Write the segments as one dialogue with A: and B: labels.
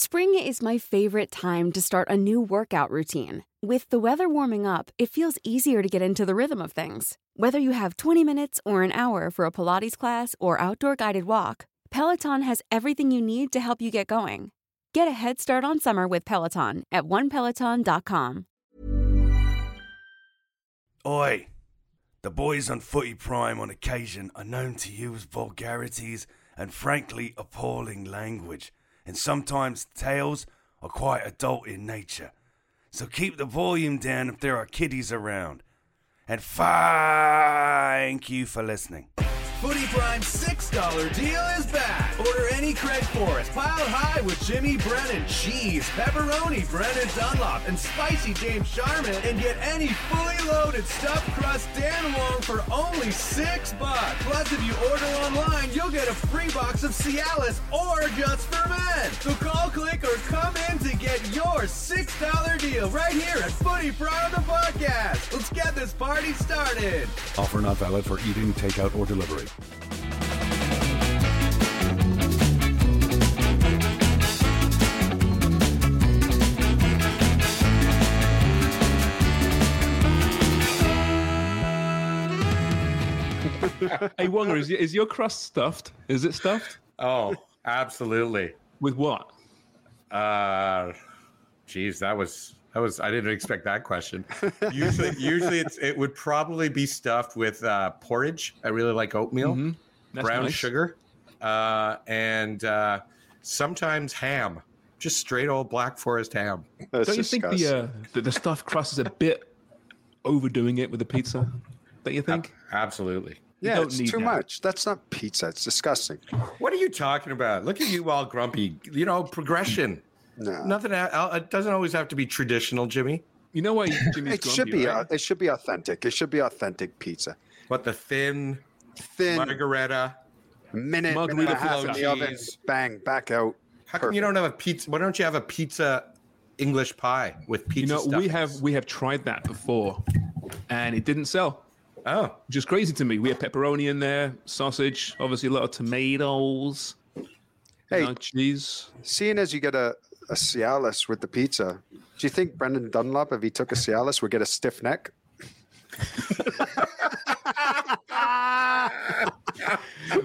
A: Spring is my favorite time to start a new workout routine. With the weather warming up, it feels easier to get into the rhythm of things. Whether you have 20 minutes or an hour for a Pilates class or outdoor guided walk, Peloton has everything you need to help you get going. Get a head start on summer with Peloton at onepeloton.com.
B: Oi! The boys on Footy Prime on occasion are known to use vulgarities and frankly appalling language, and sometimes tales are quite adult in nature. So keep the volume down if there are kiddies around. And thank you for listening.
C: Footy Prime $6 deal is back. Order any Craig Forrest, piled high with Jimmy Brennan, cheese, pepperoni, Brendan Dunlop, and spicy James Sharman, and get any fully loaded stuffed crust Dan Wong for only six bucks. Plus, if you order online, you'll get a free box of Cialis or Just for Men. So call, click, or come in to get your $6 deal right here at Footy Prime the podcast. Let's get this party started.
D: Offer not valid for eating, takeout, or delivery.
E: Hey, Wonger, is, is your crust stuffed? Is it stuffed?
F: Oh, absolutely.
E: With what?
F: Uh, geez, that was that was. I didn't expect that question. Usually, usually it's it would probably be stuffed with uh, porridge. I really like oatmeal,
E: Mhm.
F: Brown
E: nice.
F: sugar, uh, and uh, sometimes ham. Just straight old Black Forest ham.
E: Don't you think the, uh, the the stuffed crust is a bit overdoing it with the pizza? Don't you think?
F: Absolutely.
E: You
G: Yeah, it's too
E: that.
G: much. That's not pizza. It's disgusting.
F: What are you talking about? Look at you all grumpy. You know, progression.
G: No.
F: Nothing. uh, It doesn't always have to be traditional, Jimmy.
E: You know why Jimmy's
G: It should be. uh, it should be authentic. It should be authentic pizza.
F: What the thin,
G: Thin
F: margarita,
G: minute,
E: Margarita
G: minute and a half in the oven. Bang, back out.
F: How come you don't have a pizza? Why don't you have a pizza English pie with pizza?
E: You
F: pizza
E: know, we have we have tried that before, and it didn't sell.
F: Oh,
E: just crazy to me. We have pepperoni in there, sausage, obviously a lot of tomatoes,
G: Hey.
E: cheese.
G: Seeing as you get a, a Cialis with the pizza, do you think Brendan Dunlop, if he took a Cialis, would get a stiff neck?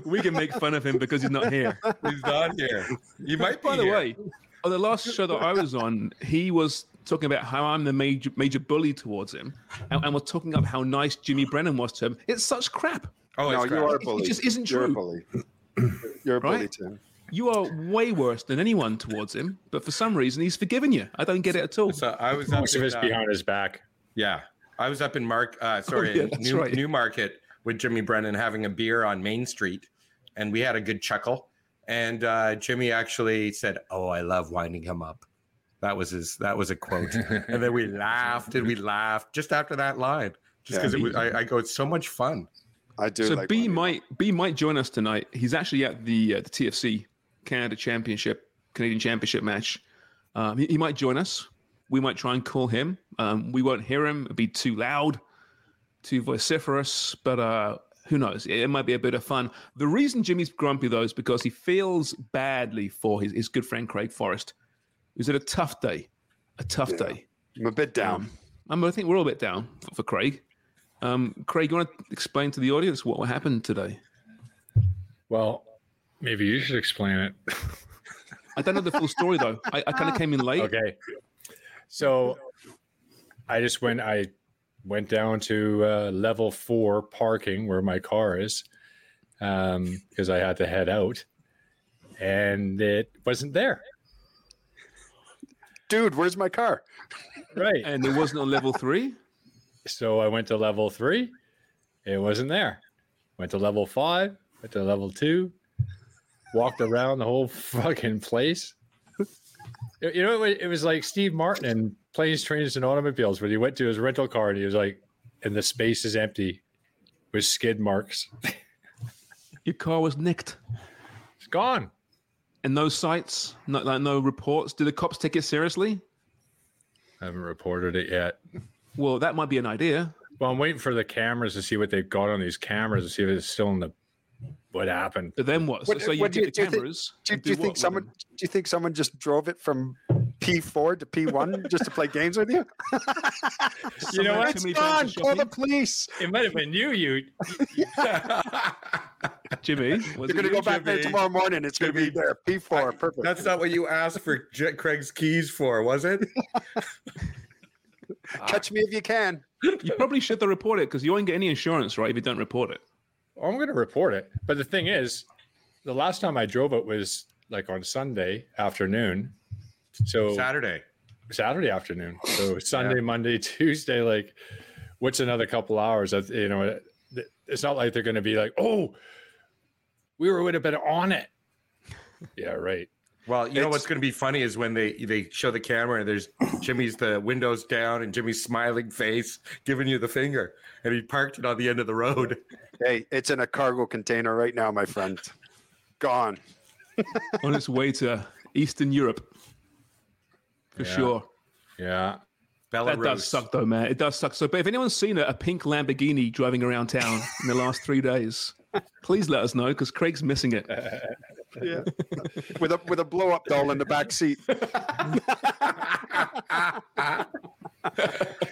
E: We can make fun of him because he's not here.
F: he's not here. You might be
E: By the
F: here.
E: way, on the last show that I was on, he was talking about how I'm the major major bully towards him, and, and was talking about how nice Jimmy Brennan was to him. It's such crap.
F: Oh,
G: no,
F: it's
G: you
F: crap.
G: are a bully.
E: It just isn't
G: You're a bully. You're a bully,
E: Right?
G: Tim.
E: You are way worse than anyone towards him, but for some reason he's forgiven you. I don't get it at all.
F: So I was up
H: Most of
F: in, uh,
H: behind his back.
F: Yeah, I was up in Mark. Uh, sorry,
E: Oh, yeah,
F: in
E: that's
F: New,
E: right.
F: Newmarket with Jimmy Brennan having a beer on Main Street, and we had a good chuckle. And uh, Jimmy actually said, "Oh, I love winding him up." That was his. That was a quote. and then we laughed and we laughed just after that line, just because
G: Yeah.
F: it was. I, I go, it's so much fun.
G: I do
E: so
G: like
E: B might B might join us tonight. He's actually at the uh, the TFC Canada Championship Canadian Championship match. Um, he, he might join us. We might try and call him. Um, we won't hear him. It'd be too loud, too vociferous. But uh, who knows? It, it might be a bit of fun. The reason Jimmy's grumpy though is because he feels badly for his, his good friend Craig Forrest. It was a tough day, a tough
G: Yeah.
E: day.
G: I'm a bit down.
E: Um, I'm- I think we're all a bit down for, for Craig. Um, Craig, you want to explain to the audience what happened today?
H: Well, maybe you should explain it.
E: I don't know the full story though. I, I kind of came in late.
H: Okay. So I just went I went down to uh, level 4 parking where my car is um because I had to head out and it wasn't there.
G: Dude, where's my car?
H: Right.
E: And it wasn't on level three.
H: So I went to level 3. It wasn't there. Went to level 5, went to level 2, walked around the whole fucking place. You know, it was, like Steve Martin in Planes, Trains, and Automobiles when he went to his rental car and he was like, and the space is empty with skid marks.
E: Your car was nicked.
H: It's gone.
E: And no sights, no, like no reports. Do the cops take it seriously?
H: I haven't reported it yet.
E: Well, that might be an idea.
H: Well, I'm waiting for the cameras to see what they've got on these cameras to see if it's still in the what happened.
E: But then what? So,
G: What-
E: so you
G: what do
E: get
G: you-
E: the
G: do you think-
E: cameras.
G: Do,
E: and
G: do you think someone?
E: them?
G: Do you think someone just drove it from P4 to P1 just to play games with you?
H: You know what?
E: took
G: It's
E: me back
G: gone. Call the police.
H: It might have been you. You.
E: Jimmy, was
G: You're gonna
E: you?
G: go back there tomorrow morning. It's gonna be there. P4. Perfect.
F: That's not what you asked for J- Craig's keys for, was it?
G: Catch me if you can.
E: You probably should have reported it because you won't get any insurance, right? If you don't report it.
H: Oh, I'm going to report it. But the thing is, the last time I drove it was like on Sunday afternoon. So
F: Saturday.
H: Saturday afternoon. So Sunday, Monday, Tuesday, like what's another couple hours? You know, it's not like they're going to be like, oh, we were would have been on it. Yeah, right.
F: Well, you know what's going to be funny is when they they show the camera and there's Jimmy's the windows down and Jimmy's smiling face giving you the finger, and he parked it on the end of the road.
G: Hey, it's in a cargo container right now, my friend. Gone.
E: on its way to Eastern Europe. For
H: Yeah.
E: sure.
H: Yeah.
F: Belarus.
E: That does suck though, man. It does suck. So, but if anyone's seen a, a pink Lamborghini driving around town in the last three days, please let us know because Craig's missing it.
G: Yeah. with a with a blow up doll in the back seat.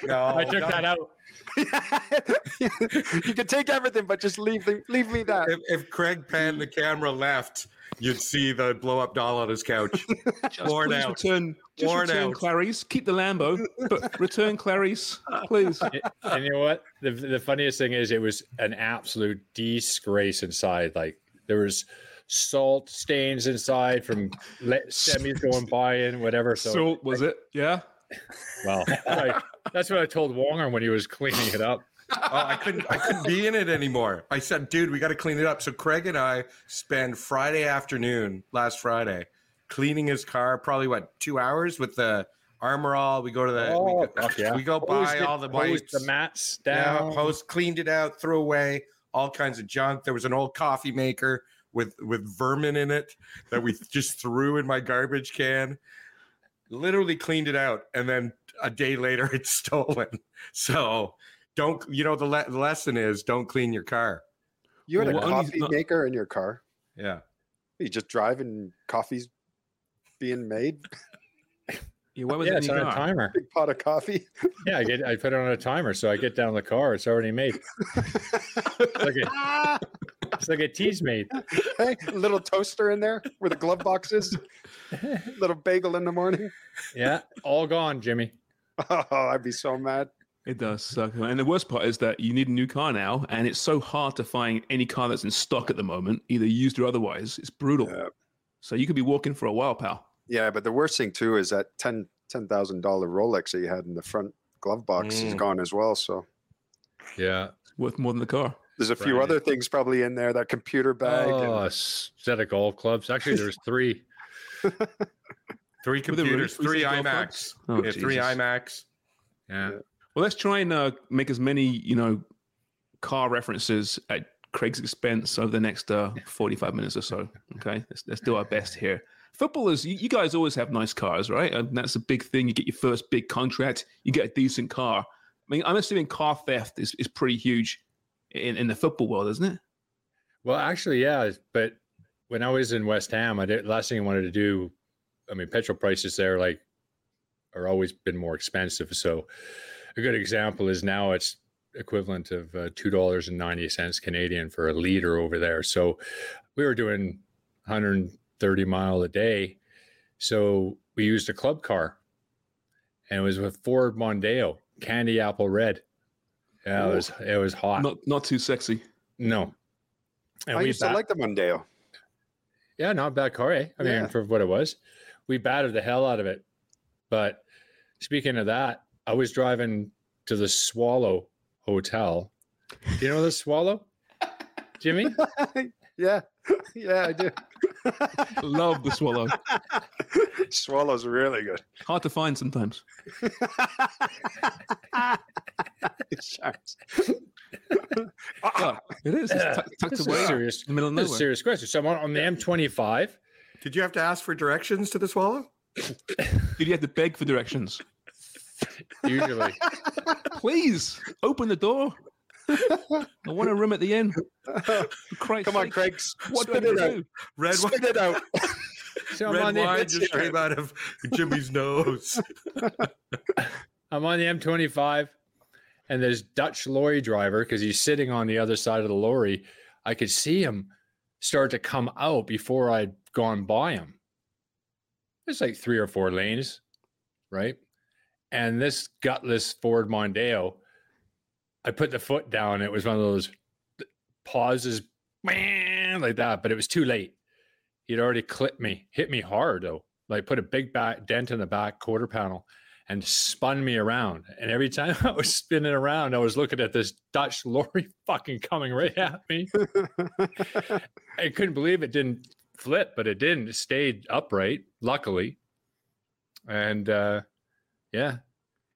F: No,
H: I took that out.
G: you can take everything, but just leave the, leave me that.
F: If, if Craig panned the camera left, you'd see the blow up doll on his couch.
E: Just
F: Worn
E: please
F: out.
E: return, just
F: Worn
E: return
F: out.
E: Clarice. Keep the Lambo, but return Clarice, please.
H: and you know what? The, the funniest thing is, it was an absolute disgrace inside. Like there was salt stains inside from le- semis going by and whatever. So,
E: Salt was it? Yeah.
H: well, like, that's what I told Wonger when he was cleaning it up.
F: oh, I couldn't I couldn't be in it anymore. I said, dude, we got to clean it up. So Craig and I spend Friday afternoon, last Friday, cleaning his car, probably what, two hours with the Armor All. We go to the
H: Oh,
F: we, go,
H: fuck yeah.
F: we go buy
H: it-
F: all the
H: hosed
F: wipes.
H: the mats
F: Yeah,
H: down.
F: post cleaned it out, threw away all kinds of junk. There was an old coffee maker with with vermin in it that we just threw in my garbage can. Literally cleaned it out, and then a day later it's stolen. So don't you know the, le- the lesson is don't clean your car.
G: You had a
E: Well,
G: coffee
E: not-
G: maker in your car.
F: Yeah.
G: You just drive and coffee's being made.
E: Yeah, why was
H: yeah,
E: it
H: it's on
E: your
H: a timer.
G: Big pot of coffee.
H: Yeah, I get I put it on a timer, so I get down the car. It's already made. like a, it's like a tea's made.
G: hey, little toaster in there where the glove box is. little bagel in the morning.
H: Yeah, all gone, Jimmy.
G: Oh, I'd be so mad.
E: It does suck. And the worst part is that you need a new car now, and it's so hard to find any car that's in stock at the moment, either used or otherwise. It's brutal.
G: Yeah.
E: So you could be walking for a while, pal.
G: Yeah, but the worst thing too is that ten ten thousand dollar Rolex that you had in the front glove box is
F: Mm.
G: gone as well. So
H: Yeah.
E: It's worth more than the car.
G: There's a few
H: Right.
G: other things probably in there. That computer bag. and-
H: Oh, a s- set of golf clubs. Actually, there's three.
F: Three
E: Were there really
F: computers,
E: three
F: three
E: sets of golf
F: iMacs.
E: clubs? Oh,
F: yeah, three
E: Jesus.
F: iMacs.
H: Yeah.
E: Well, let's try and uh, make as many, you know, car references at Craig's expense over the next uh, 45 minutes or so. Okay. Let's, let's do our best here. Footballers, you, you guys always have nice cars, right? And that's a big thing. You get your first big contract, you get a decent car. I mean, I'm assuming car theft is, is pretty huge in, in the football world, isn't it?
H: Well, actually, yeah. But when I was in West Ham, I did last thing I wanted to do. I mean, petrol prices there like are always been more expensive. So a good example is now it's equivalent of uh, two dollars and ninety cents Canadian for a liter over there. So we were doing 130 mile a day. So we used a club car, and it was with Ford Mondeo, candy apple red. Yeah, it was it was hot.
E: Not not too sexy.
H: no, and
G: I
H: we
G: used to like the Mondeo.
H: yeah, not bad car, eh? I
G: Yeah.
H: mean, for what it was, we battered the hell out of it. But speaking of that, I was driving to the Swallow Hotel. Do you know the Swallow, Jimmy?
G: yeah, yeah, I do.
E: Love the swallow.
G: Swallow's really good.
E: Hard to find sometimes.
G: Sharks.
E: Yeah, it is. It's tucked, tucked
H: This is serious.
E: in the middle of
H: This is a
E: nowhere.
H: serious question. So I'm on, on the M25.
F: Did you have to ask for directions to the swallow?
E: Did you have to beg for directions?
H: Usually,
E: Please open the door. I want a room at the inn. For Christ's
G: Come on,
E: sake.
G: Craig.
E: What do I
G: it out.
E: do?
F: Red
G: Spit it out.
H: so I'm
F: Red
H: on the
F: wine just came out of Jimmy's nose.
H: I'm on the M25, and there's Dutch lorry driver because he's sitting on the other side of the lorry. I could see him start to come out before I'd gone by him. There's like three or four lanes, right? And this gutless Ford Mondeo, I put the foot down. It was one of those pauses, man, like that, but it was too late. He'd already clipped me, hit me hard though, like put a big back dent in the back quarter panel and spun me around. And every time I was spinning around, I was looking at this Dutch lorry fucking coming right at me. I couldn't believe it didn't flip, but it didn't. It stayed upright, luckily. And uh, yeah,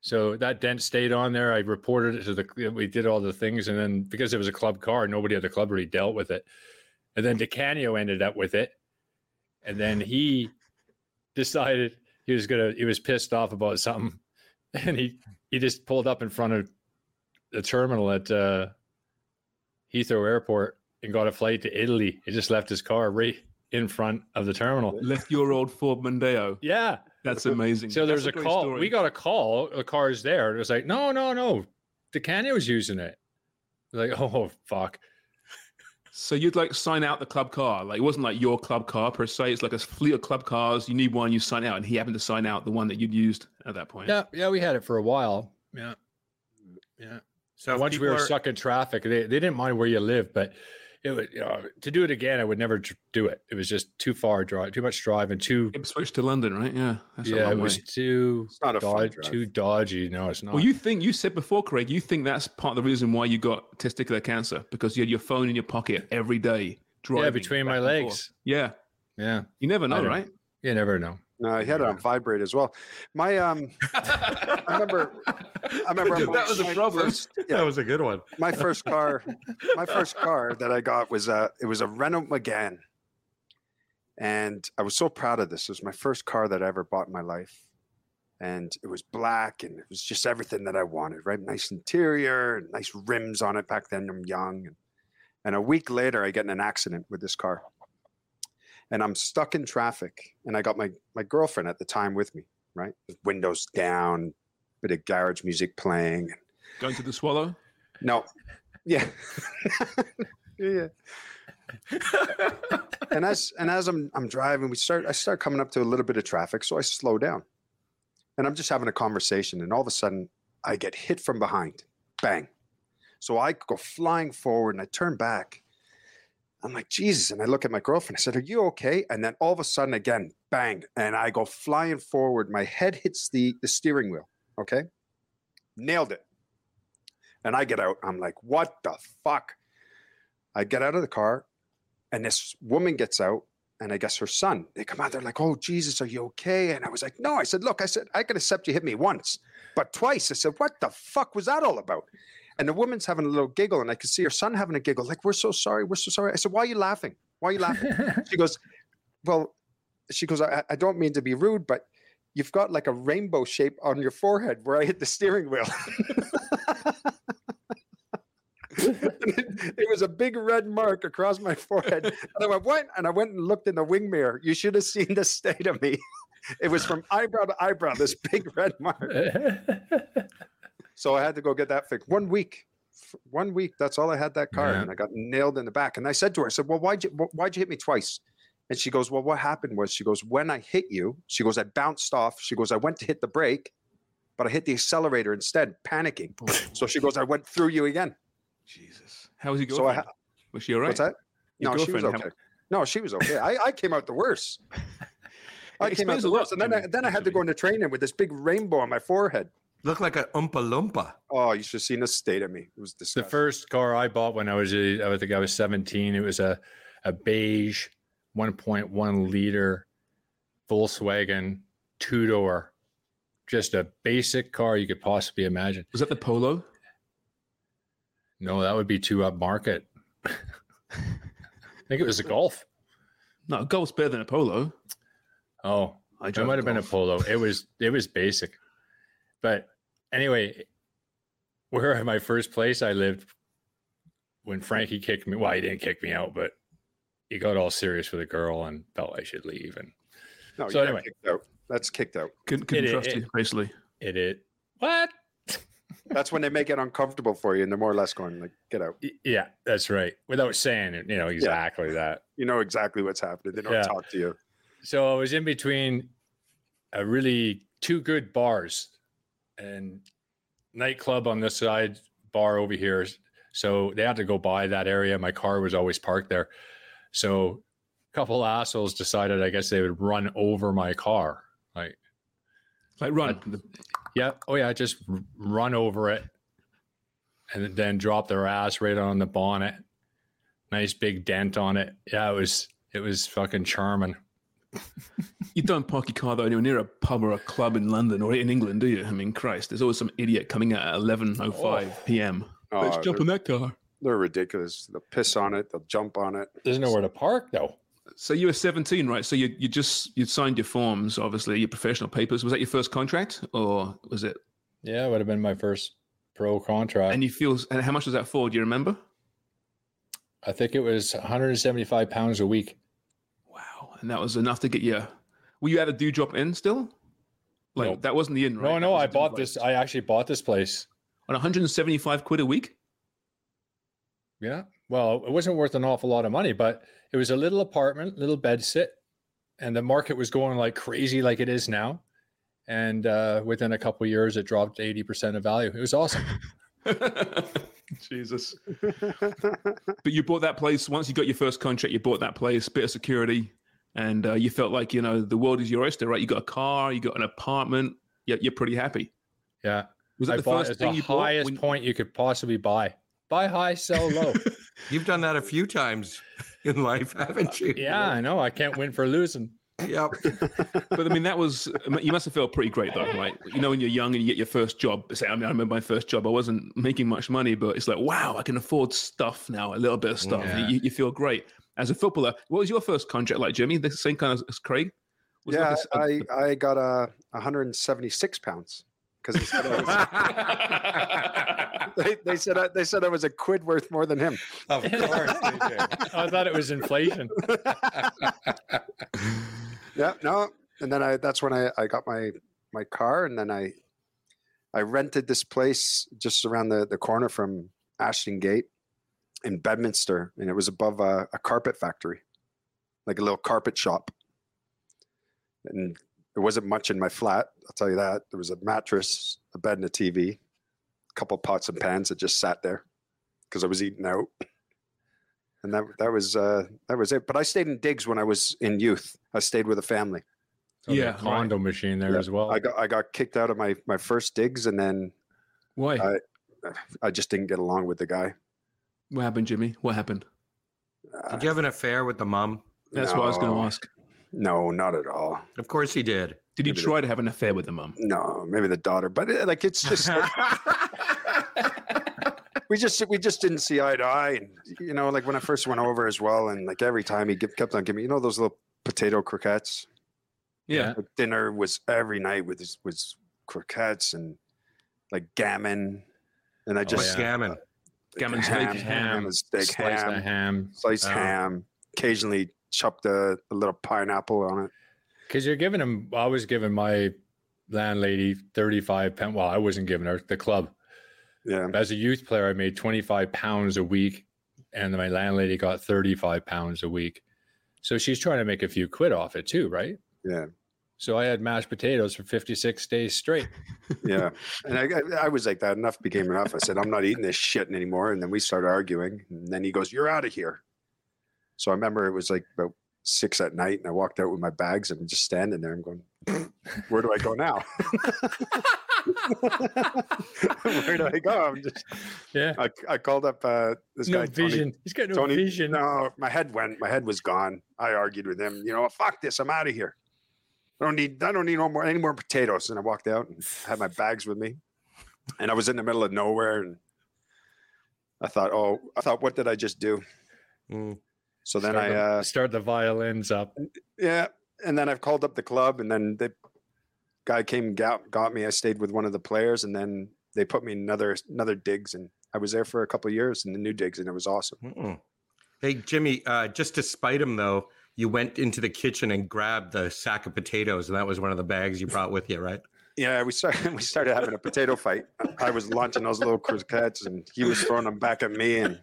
H: so that dent stayed on there. I reported it to the. We did all the things, and then because it was a club car, nobody at the club really dealt with it. And then Di Canio ended up with it, and then he decided he was gonna. He was pissed off about something, and he he just pulled up in front of the terminal at uh, Heathrow Airport and got a flight to Italy. He just left his car right in front of the terminal.
E: Left your old Ford Mondeo.
H: Yeah.
E: That's amazing.
H: So there's
E: That's
H: a
E: great
H: call.
E: story.
H: We got a call. The car's there. It was like, no, no, no. Di Canio was using it. Like, oh fuck.
E: So you'd like sign out the club car. Like it wasn't like your club car per se. It's like a fleet of club cars. You need one, you sign out, and he happened to sign out the one that you'd used at that point.
H: Yeah, yeah, we had it for a while. Yeah, yeah.
F: So
H: once we were
F: are-
H: stuck in traffic, they, they didn't mind where you live, but it would you know, to do it again. I would never dr- do it. It was just too far drive, too much drive, and too.
E: Ipswich to London, right? Yeah, that's a
H: yeah,
E: long
H: it was
E: way.
H: too.
G: It's not a fun
H: dodge,
G: drive.
H: too dodgy. No, it's not.
E: Well, you think you said before, Craig, you think that's part of the reason why you got testicular cancer because you had your phone in your pocket every day, driving
H: yeah, between my
E: back and
H: legs.
E: Yeah,
H: Yeah,
E: you never know, right?
H: you never know.
G: No, he had it on vibrate as well. My um, I remember, I remember my-
F: that was a problem.
G: first-
F: That was a good one.
G: my first car, my first car that I got was a it was a Renault Megane, and I was so proud of this. It was my first car that I ever bought in my life, and it was black, and it was just everything that I wanted. Right, nice interior, and nice rims on it. Back then, I'm young, and, and a week later, I get in an accident with this car, and I'm stuck in traffic, and I got my my girlfriend at the time with me. Right, windows down, bit of garage music playing.
E: Going to the Swallow.
G: No. Yeah. yeah. and as and as I'm I'm driving, we start I start coming up to a little bit of traffic, so I slow down. And I'm just having a conversation, and all of a sudden I get hit from behind. Bang. So I go flying forward and I turn back. I'm like, Jesus. And I look at my girlfriend. I said, Are you okay? And then all of a sudden, again, bang. And I go flying forward. My head hits the, the steering wheel. Okay. Nailed it. And I get out. I'm like, what the fuck? I get out of the car, and this woman gets out, and I guess her son. They come out. They're like, "Oh Jesus, are you okay?" And I was like, "No." I said, "Look, I said I can accept you hit me once, but twice." I said, "What the fuck was that all about?" And the woman's having a little giggle, and I could see her son having a giggle. Like, "We're so sorry. We're so sorry." I said, "Why are you laughing? Why are you laughing?" she goes, "Well," she goes, I, "I don't mean to be rude, but." You've got like a rainbow shape on your forehead where I hit the steering wheel. it was a big red mark across my forehead. And I went, what? And I went and looked in the wing mirror. You should have seen the state of me. It was from eyebrow to eyebrow, this big red mark. So I had to go get that fixed. One week. One week. That's all I had that car.
H: Yeah.
G: And I got nailed in the back. And I said to her, I said, Well, why'd you why'd you hit me twice? And she goes, Well, what happened was she goes, When I hit you, she goes, I bounced off. She goes, I went to hit the brake, but I hit the accelerator instead, panicking. So she goes, I went through you again.
E: Jesus. How was your
G: So I
E: girlfriend?
G: ha-
E: was she all right?
G: What's that?
E: Your
G: no, she was okay.
E: how-
G: No, she was okay. I, I came out the worst. I
E: It
G: came out the
E: a lot,
G: worst. And then I, then I had to go into training with this big rainbow on my forehead.
F: Look like a Oompa Loompa.
G: Oh, you should have seen the state of me. It was disgusting.
H: the first car I bought when I was, I think I was 17. It was a, a beige 1.1 liter Volkswagen two door, just a basic car you could possibly imagine.
E: Was that the Polo?
H: No, that would be too upmarket. I think it was a Golf.
E: No, a Golf's better than a Polo.
H: Oh,
E: I
H: it might have been a Polo. It was it was basic, but anyway, where at my first place I lived when Frankie kicked me. Well, he didn't kick me out, but he got all serious with a girl and felt I should leave. And
G: No,
H: So anyway.
G: kicked out. That's kicked out.
E: Couldn't, couldn't
H: It-
E: trust
H: it-
E: you, basically.
H: it it what?
G: That's when they make it uncomfortable for you, and they're more or less going like, "Get out."
H: Yeah, that's right. Without saying it, you know exactly that.
G: You know exactly what's happening. They don't
H: Yeah.
G: talk to you.
H: So I was in between a really two good bars and nightclub on this side, bar over here. So they had to go by that area. My car was always parked there. So a couple assholes decided, I guess they would run over my car. Like,
E: Like, run. The-
H: yeah, oh yeah, just run over it and then drop their ass right on the bonnet. Nice big dent on it. Yeah, it was it was fucking charming.
E: You don't park your car though anywhere near a pub or a club in London or in England, do you? I mean, Christ, there's always some idiot coming out at 11:05 p.m.
G: Oh,
E: Let's jump
G: they're,
E: in that car.
G: they're ridiculous. They'll piss on it. They'll jump on it.
H: There's nowhere to park though.
E: So you were 17, right? So you you just you signed your forms, obviously your professional papers. Was that your first contract, or was it?
H: Yeah, it would have been my first pro contract.
E: And you feel and how much was that for? Do you remember?
H: I think it was 175 pounds a week.
E: Wow, and that was enough to get you. Were you at a do drop in still? Like
H: Nope.
E: that wasn't the in, right?
H: No, no,
E: was
H: I
E: a do
H: bought
E: place.
H: this. I actually bought this place.
E: on 175 quid a week.
H: Yeah. Well, it wasn't worth an awful lot of money, but it was a little apartment, little bed sit, and the market was going like crazy, like it is now. And uh, within a couple of years, it dropped 80% of value. It was awesome.
E: Jesus. but you bought that place once you got your first contract. You bought that place, bit of security, and uh, you felt like you know the world is your oyster, right? You got a car, you got an apartment. You're, you're pretty happy.
H: Yeah.
E: Was that
H: I
E: the
H: bought
E: first
H: it's
E: thing
H: the
E: you bought?
H: highest
E: when-
H: point you could possibly buy. Buy high, sell low.
F: You've done that a few times in life, haven't you?
H: yeah, I know. I can't win for losing.
F: Yep.
E: but I mean, that was you must have felt pretty great though, right? You know, when you're young and you get your first job. Say, I mean, I remember my first job. I wasn't making much money, but it's like, wow, I can afford stuff now, a little bit of stuff.
F: Yeah.
E: You, you feel great as a footballer. What was your first contract like, Jimmy? The same kind of as Craig? Was
G: yeah,
E: like a s-
G: I, I got uh, a 176 pounds because they said I was, they, they said I, they said I was a quid worth more than him.
F: of course. AJ.
H: I thought it was inflation.
G: Yeah, no, and then I that's when I, I got my my car, and then I I rented this place just around the the corner from Ashton Gate in Bedminster, and it was above a, a carpet factory, like a little carpet shop. And there wasn't much in my flat, I'll tell you that. There was a mattress, a bed, and a TV, a couple pots and pans that just sat there because I was eating out. And that that was uh, that was it. But I stayed in digs when I was in youth. I stayed with a family.
H: So there's a
E: Yeah, right.
H: condo machine there
G: Yeah,
H: as well.
G: I got I got kicked out of my my first digs, and then
E: Why?
G: I- I just didn't get along with the guy.
E: What happened, Jimmy? What happened?
G: Uh,
F: Did you have an affair with the mom?
E: That's what I was going to ask.
G: No, not at all.
F: Of course he did.
E: Did you
G: Maybe the-
E: try to have an affair with the mom?
G: No, maybe the daughter, but uh, like it's just like, we just we just didn't see eye to eye. And you know, like when I first went over as well, and like every time he kept on giving me, you know, those little potato croquettes.
E: Yeah.
G: Like dinner was every night with his was croquettes and like gammon, and I
F: Just
G: just
F: scamming.
E: Gammon
G: ham,
E: steak,
G: ham, steak,
H: Slice
G: ham,
H: ham.
G: sliced
F: Oh.
G: Uh, ham. Occasionally chopped a, a little pineapple on it.
H: Because you're giving him, I was giving my landlady 35 pounds. Well, I wasn't giving her the club.
G: Yeah,
H: As a youth player, I made 25 pounds a week, and my landlady got 35 pounds a week. So she's trying to make a few quid off it too, right?
G: yeah,
H: So I had mashed potatoes for 56 days straight.
G: yeah. And I, I, was like that. Enough became enough. I said, I'm not eating this shit anymore. And then we started arguing. And then he goes, "You're out of here." So I remember it was like about six at night, and I walked out with my bags and I'm just standing there. I'm going, "Where do I go now?" Where do I go? I'm just.
H: Yeah.
G: I, I called up uh, this
H: no
G: guy. Tony-
H: vision. He's got no
G: Tony,
H: vision.
G: No, my head went. My head was gone. I argued with him. You know, fuck this. I'm out of here. I don't need. I don't need no more any more potatoes. And I walked out and had my bags with me. And I was in the middle of nowhere, and I thought, oh, I thought, what did I just do?
F: Mm.
G: So then
H: start
G: I,
H: the,
G: uh,
H: start the violins up.
G: yeah, and then I've called up the club, and then the guy came and got got me. I stayed with one of the players, and then they put me in another another digs, and I was there for a couple of years in the new digs, and it was awesome.
F: Mm-mm. Hey, Jimmy, uh, just to spite him, though, you went into the kitchen and grabbed the sack of potatoes, and that was one of the bags you brought with you, right?
G: Yeah, we started we started having a potato fight. I was launching those little croquettes, and he was throwing them back at me. And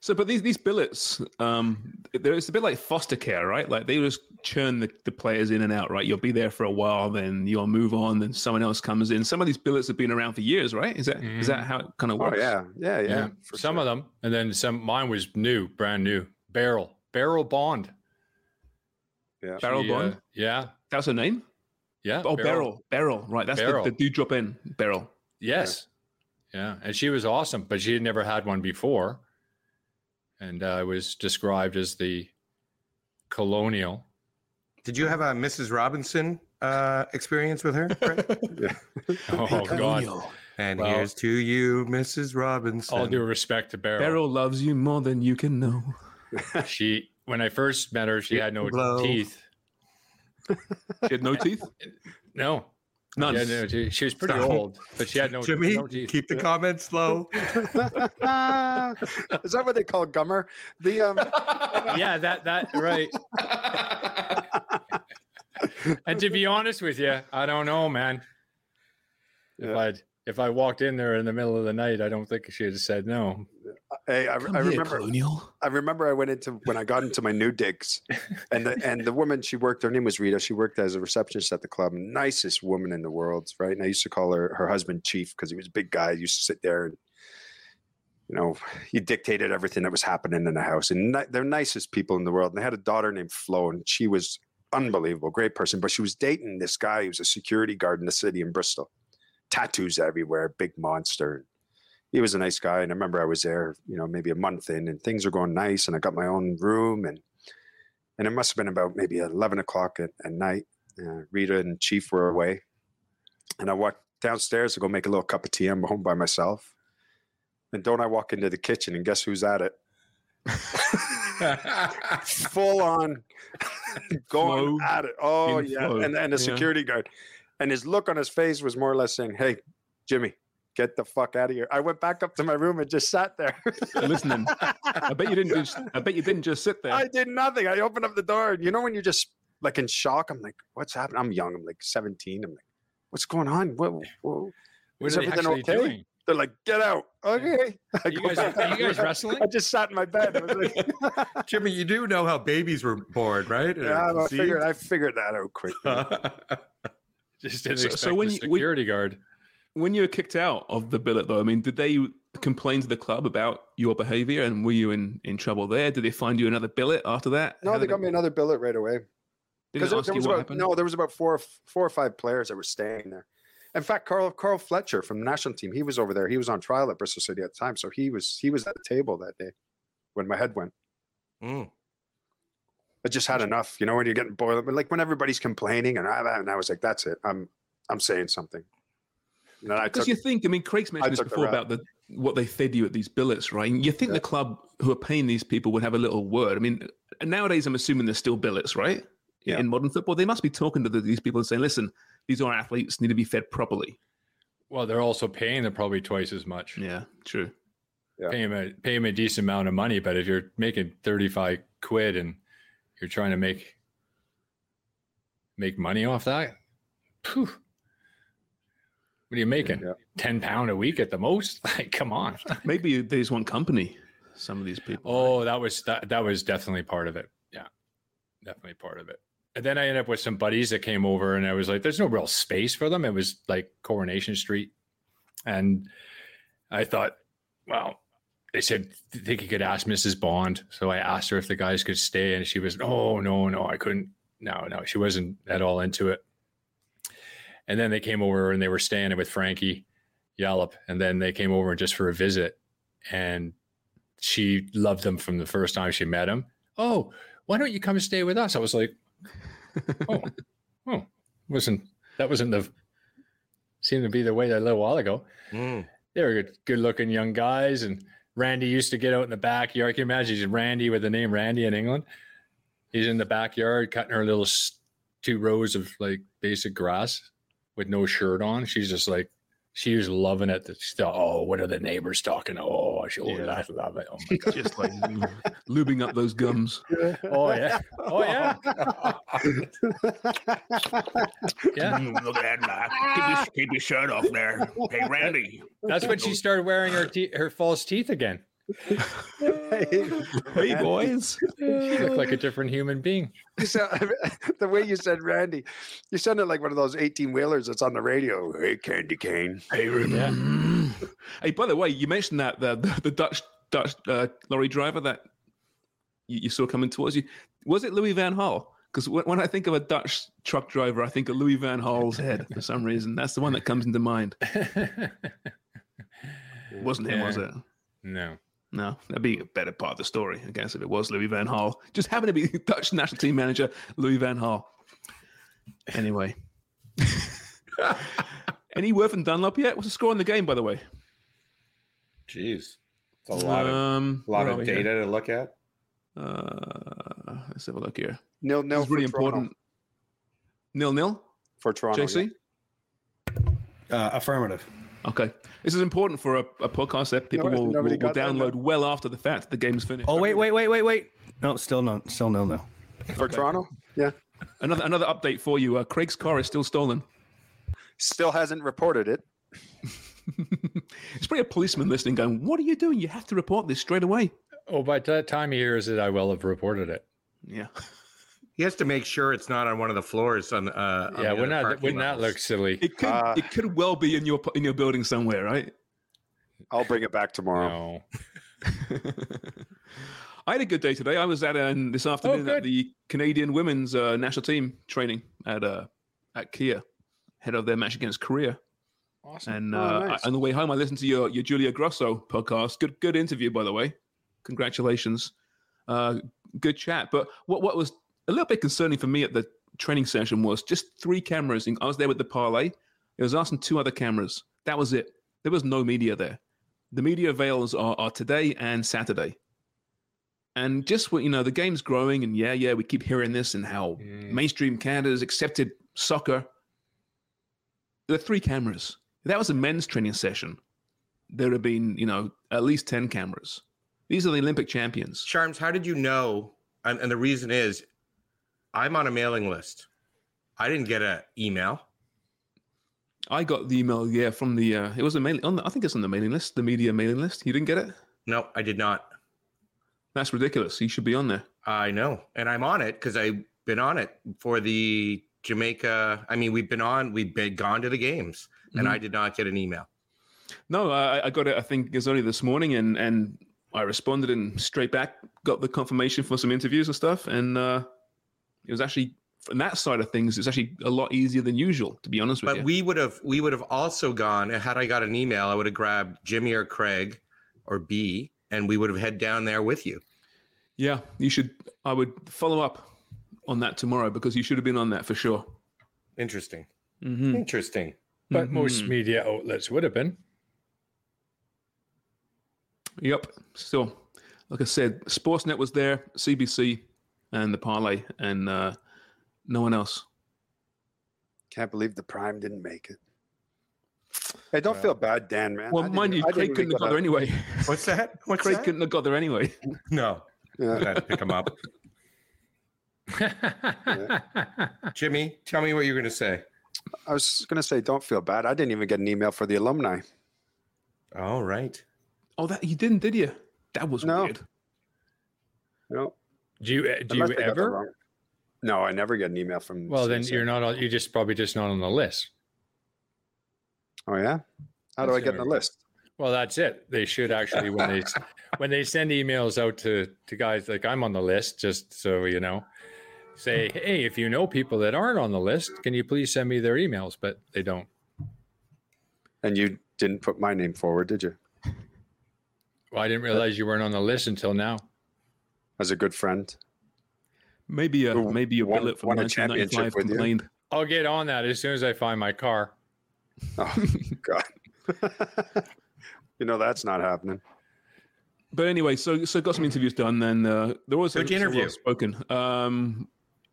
E: So, but these these billets, um, it's a bit like foster care, right? Like they just churn the, the players in and out, right? You'll be there for a while, then you'll move on, then someone else comes in. Some of these billets have been around for years, right? Is that is that how it kind of
G: oh
E: works?
G: yeah, yeah, yeah.
H: Yeah, some
G: sure.
H: of them, and then some. Mine was new, brand new. Beryl, Beryl Bond.
G: Yeah.
E: Beryl
H: She, uh,
E: bond.
H: yeah,
E: That's her name.
H: yeah.
E: Oh, Beryl, Beryl. Right. That's
H: Beryl.
E: the, the do drop in Beryl.
H: Yes. Yeah. And she was awesome, but she had never had one before. And uh, was described as the colonial.
F: Did you have a Mrs. Robinson uh, experience with her? Fred?
H: Oh, God.
F: and
H: Well-
F: here's to you, Mrs. Robinson.
H: All due respect to Beryl.
E: Barrel loves you more than you can know.
H: She, when I first met her, she had no
F: Blow.
H: teeth.
E: She had no teeth.
H: No.
E: None.
H: Yeah, no, she, she was pretty
F: Stop.
H: old, but she had no,
F: Jimmy,
H: no teeth.
F: keep the comments low.
G: Is that what they call gummer? The um,
H: yeah, that that right. and to be honest with you, I don't know, man. If
G: Yeah.
H: I if I walked in there in the middle of the night, I don't think she'd have said no.
G: Hey, I, I remember.
E: colonial.
G: I remember I went into when I got into my new digs, and the and the woman she worked. Her name was Rita. She worked as a receptionist at the club. Nicest woman in the world, right? And I used to call her her husband Chief because he was a big guy. He used to sit there and you know he dictated everything that was happening in the house. And ni- they're nicest people in the world. And they had a daughter named Flo, and she was unbelievable, great person. But she was dating this guy who was a security guard in the city in Bristol. Tattoos everywhere, big monster he was a nice guy. And I remember I was there, you know, maybe a month in, and things were going nice. And I got my own room, and and it must have been about maybe eleven o'clock at, at night. Uh, Rita and Chief were away, and I walked downstairs to go make a little cup of tea. I'm home by myself, and don't I walk into the kitchen and guess who's at it? Full on going
E: Flo
G: at it. Oh
E: in
G: yeah, and and the
E: Yeah.
G: security guard, and his look on his face was more or less saying, "Hey, Jimmy." Get the fuck out of here! I went back up to my room and just sat there.
E: Listening. I bet you didn't. Just, I bet you didn't just sit there.
G: I did nothing. I opened up the door. You know when you're just like in shock? I'm like, what's happening? I'm young. I'm like 17. I'm like, what's going on? What? what
H: What
G: Is
H: are they
G: everything
H: actually
G: okay?
H: doing?
G: they're like, get out. Okay. I
H: You guys, are you guys wrestling?
G: I just sat in my bed. I was like,
F: Jimmy, you do know how babies were born, right?
G: Yeah, I figured, I figured that out quick.
H: Just didn't
E: So-
H: expect
E: so when
H: the
E: you- when-
H: security guard.
E: When you were kicked out of the billet, though, I mean, did they complain to the club about your behavior, and were you in, in trouble there? Did they find you another billet after that?
G: No,
E: How
G: they
E: did
G: got me another billet right away.
E: Did
G: Because there,
E: ask
G: there
E: you
G: was
E: what
G: about
E: happened?
G: no, there was about four, four or five players that were staying there. In fact, Carl Carl Fletcher from the national team, he was over there. He was on trial at Bristol City at the time, so he was he was at the table that day when my head went.
F: Mm.
G: I just had enough, you know, when you're getting boiled, but like when everybody's complaining, and I, and I was like, that's it. I'm I'm saying something. And then I
E: Because you think, I mean, Craig's mentioned this
G: took the
E: before about the what they fed you at these billets, right? And you think the club who are paying these people would have a little word. I mean, nowadays I'm assuming there's still billets, right?
G: Yeah.
E: In modern football, they must be talking to the, these people and saying, "Listen, these are athletes need to be fed properly."
H: Well, they're also paying them probably twice as much.
E: Yeah, true.
G: Yeah.
H: Pay them a pay 'em a decent amount of money, but if you're making thirty five quid and you're trying to make make money off that, phew, what are you making?
G: Yeah.
H: Ten pound a week at the most? Like, come on.
E: Maybe they just want company. Some of these people.
H: Oh, that was that that was definitely part of it. Yeah. Definitely part of it. And then I ended up with some buddies that came over and I was like, there's no real space for them. It was like Coronation Street. And I thought, well, they said they think you could ask Mrs. Bond. So I asked her if the guys could stay, and she was, oh no, no, I couldn't. No, no, she wasn't at all into it. And then they came over and they were staying with Frankie Yallop. And then they came over just for a visit. And she loved him from the first time she met him. Oh, why don't you come stay with us? I was like, oh, oh, wasn't that wasn't the seemed to be the way that a little while ago.
F: Mm.
H: They were good, good looking young guys, and Randy used to get out in the backyard. Can you imagine? He's Randy with the name Randy in England. He's in the backyard cutting her little two rows of like basic grass with no shirt on. She's just like, she was loving it. She's thought, oh, what are the neighbors talking? Oh, she oh,
E: Yeah.
H: I love it. Oh my god.
E: Just like lubing up those gums.
H: Oh yeah. Oh yeah. Yeah.
B: Mm, look at that, Mac. Keep your, keep your shirt off there. Hey, Randy.
H: That's when she started wearing her te- her false teeth again.
E: Hey boys.
H: you look like a different human being.
G: You sound, the way you said Randy, you sounded like one of those 18 wheelers that's on the radio. Hey, Candy Cane.
E: Hey, hey, by the way, you mentioned that the the, the Dutch Dutch uh, lorry driver that you, you saw coming towards you. Was it Louis Van Gaal? Because when, when I think of a Dutch truck driver, I think of Louis Van Gaal's head for some reason. That's the one that comes into mind. Wasn't him, was it?
H: no.
E: No, that'd be a better part of the story, I guess, if it was Louis Van Gaal. Just happened to be Dutch national team manager Louis Van Gaal. Anyway. Any word from Dunlop yet? What's the score in the game, by the way?
F: Jeez. It's a lot of,
E: um,
F: lot of
E: are we here?
F: data to look at.
E: Uh, let's have a look here.
G: Nil nil
E: This really
G: for Toronto.
E: important. Nil nil.
G: For Toronto.
E: JC.
D: Uh, affirmative.
E: Okay, this is important for a, a podcast that people
G: No-
E: will, will, will
G: got that,
E: download well after the fact the game's finished.
D: Oh wait, wait, wait, wait, wait. No, still no, still no, no.
G: yeah. For Toronto? Yeah.
E: Another another update for you. Uh, Craig's car is still stolen.
G: Still hasn't reported it.
E: It's probably a policeman listening, going, "What are you doing? You have to report this straight away."
H: Oh, by the time he hears it, I will have reported it.
E: Yeah.
F: He has to make sure it's not on one of the floors on. Uh, on
H: yeah,
F: the
H: wouldn't We're
F: parking
H: wouldn't that look silly?
E: It could
G: Ah.
E: it could well be in your in your building somewhere, right?
G: I'll bring it back tomorrow.
H: No.
E: I had a good day today. I was at um, this afternoon at the Canadian women's uh, national team training at uh, at Kia, head of their match against Korea.
H: Awesome.
E: And
G: Oh,
E: uh,
G: nice.
E: I- on the way home, I listened to your your Julia Grosso podcast. Good good interview, by the way. Congratulations. Uh, good chat. But what what was a little bit concerning for me at the training session was just three cameras. I was there with the parlay. It was us and two other cameras. That was it. There was no media there. The media avails are, are today and Saturday. And just what you know, the game's growing, and yeah, yeah, we keep hearing this and how
H: Mm.
E: mainstream Canada's accepted soccer. There are three cameras. If that was a men's training session, there have been, you know, at least 10 cameras. These are the Olympic champions.
F: Charms, how did you know? And, and the reason is, I'm on a mailing list. I didn't get an email.
E: I got the email, yeah, from the, uh, it was a mailing, on the, I think it's on the mailing list, the media mailing list. You didn't get it?
F: No, I did not.
E: That's ridiculous. You should be on there.
F: I know, and I'm on it because I've been on it for the Jamaica. I mean, we've been on, we've been gone to the games, and
E: Mhm.
F: I did not get an email.
E: No, I, I got it, I think it was only this morning, and, and I responded and straight back got the confirmation for some interviews and stuff. And uh, it was actually, from that side of things, it's actually a lot easier than usual, to be honest with
F: But
E: you.
F: But we would have, we would have also gone. Had I got an email, I would have grabbed Jimmy or Craig or B, and we would have head down there with you.
E: Yeah, you should. I would follow up on that tomorrow because you should have been on that for sure.
F: Interesting.
E: Mm-hmm.
F: Interesting.
H: But most
E: Mhm.
H: media outlets would have been.
E: Yep. So, like I said, Sportsnet was there, CBC, and the parlay, and uh, no one else.
G: Can't believe the Prime didn't make it. Hey, don't feel bad, Dan, man.
E: Well,
G: I
E: mind you, Craig
G: didn't
E: couldn't have got there anyway.
F: What's that? What's
E: Craig
F: that?
E: couldn't have got there anyway.
F: No, I
G: Yeah.
F: had to pick him up. Jimmy, tell me what you're going to say.
G: I was going to say, don't feel bad. I didn't even get an email for the alumni.
F: All right.
E: Oh, that you didn't, did you? That was
G: No.
E: weird.
G: No.
H: Do you eh, do you
G: Unless
H: ever?
G: No, I never get an email from.
H: Well, then you're not. on- You're just probably just not on the list.
G: Oh yeah. How do I get in the list?
H: Well, that's it. They should actually when they when they send emails out to to guys like I'm on the list, just so you know. say, hey, if you know people that aren't on the list, can you please send me their emails? But they don't.
G: And you didn't put my name forward, did you?
H: Well, I didn't realize you weren't on the list until now.
G: As a good friend.
E: Maybe a
G: Who
E: maybe a
G: won-
E: billet from
G: won a championship with you.
E: complained.
H: I'll get on that as soon as I find my car.
G: Oh God. you know that's not happening.
E: But anyway, so so got some interviews done. Then uh, there was
F: Who'd
E: a- a
F: interview?
E: spoken. Um,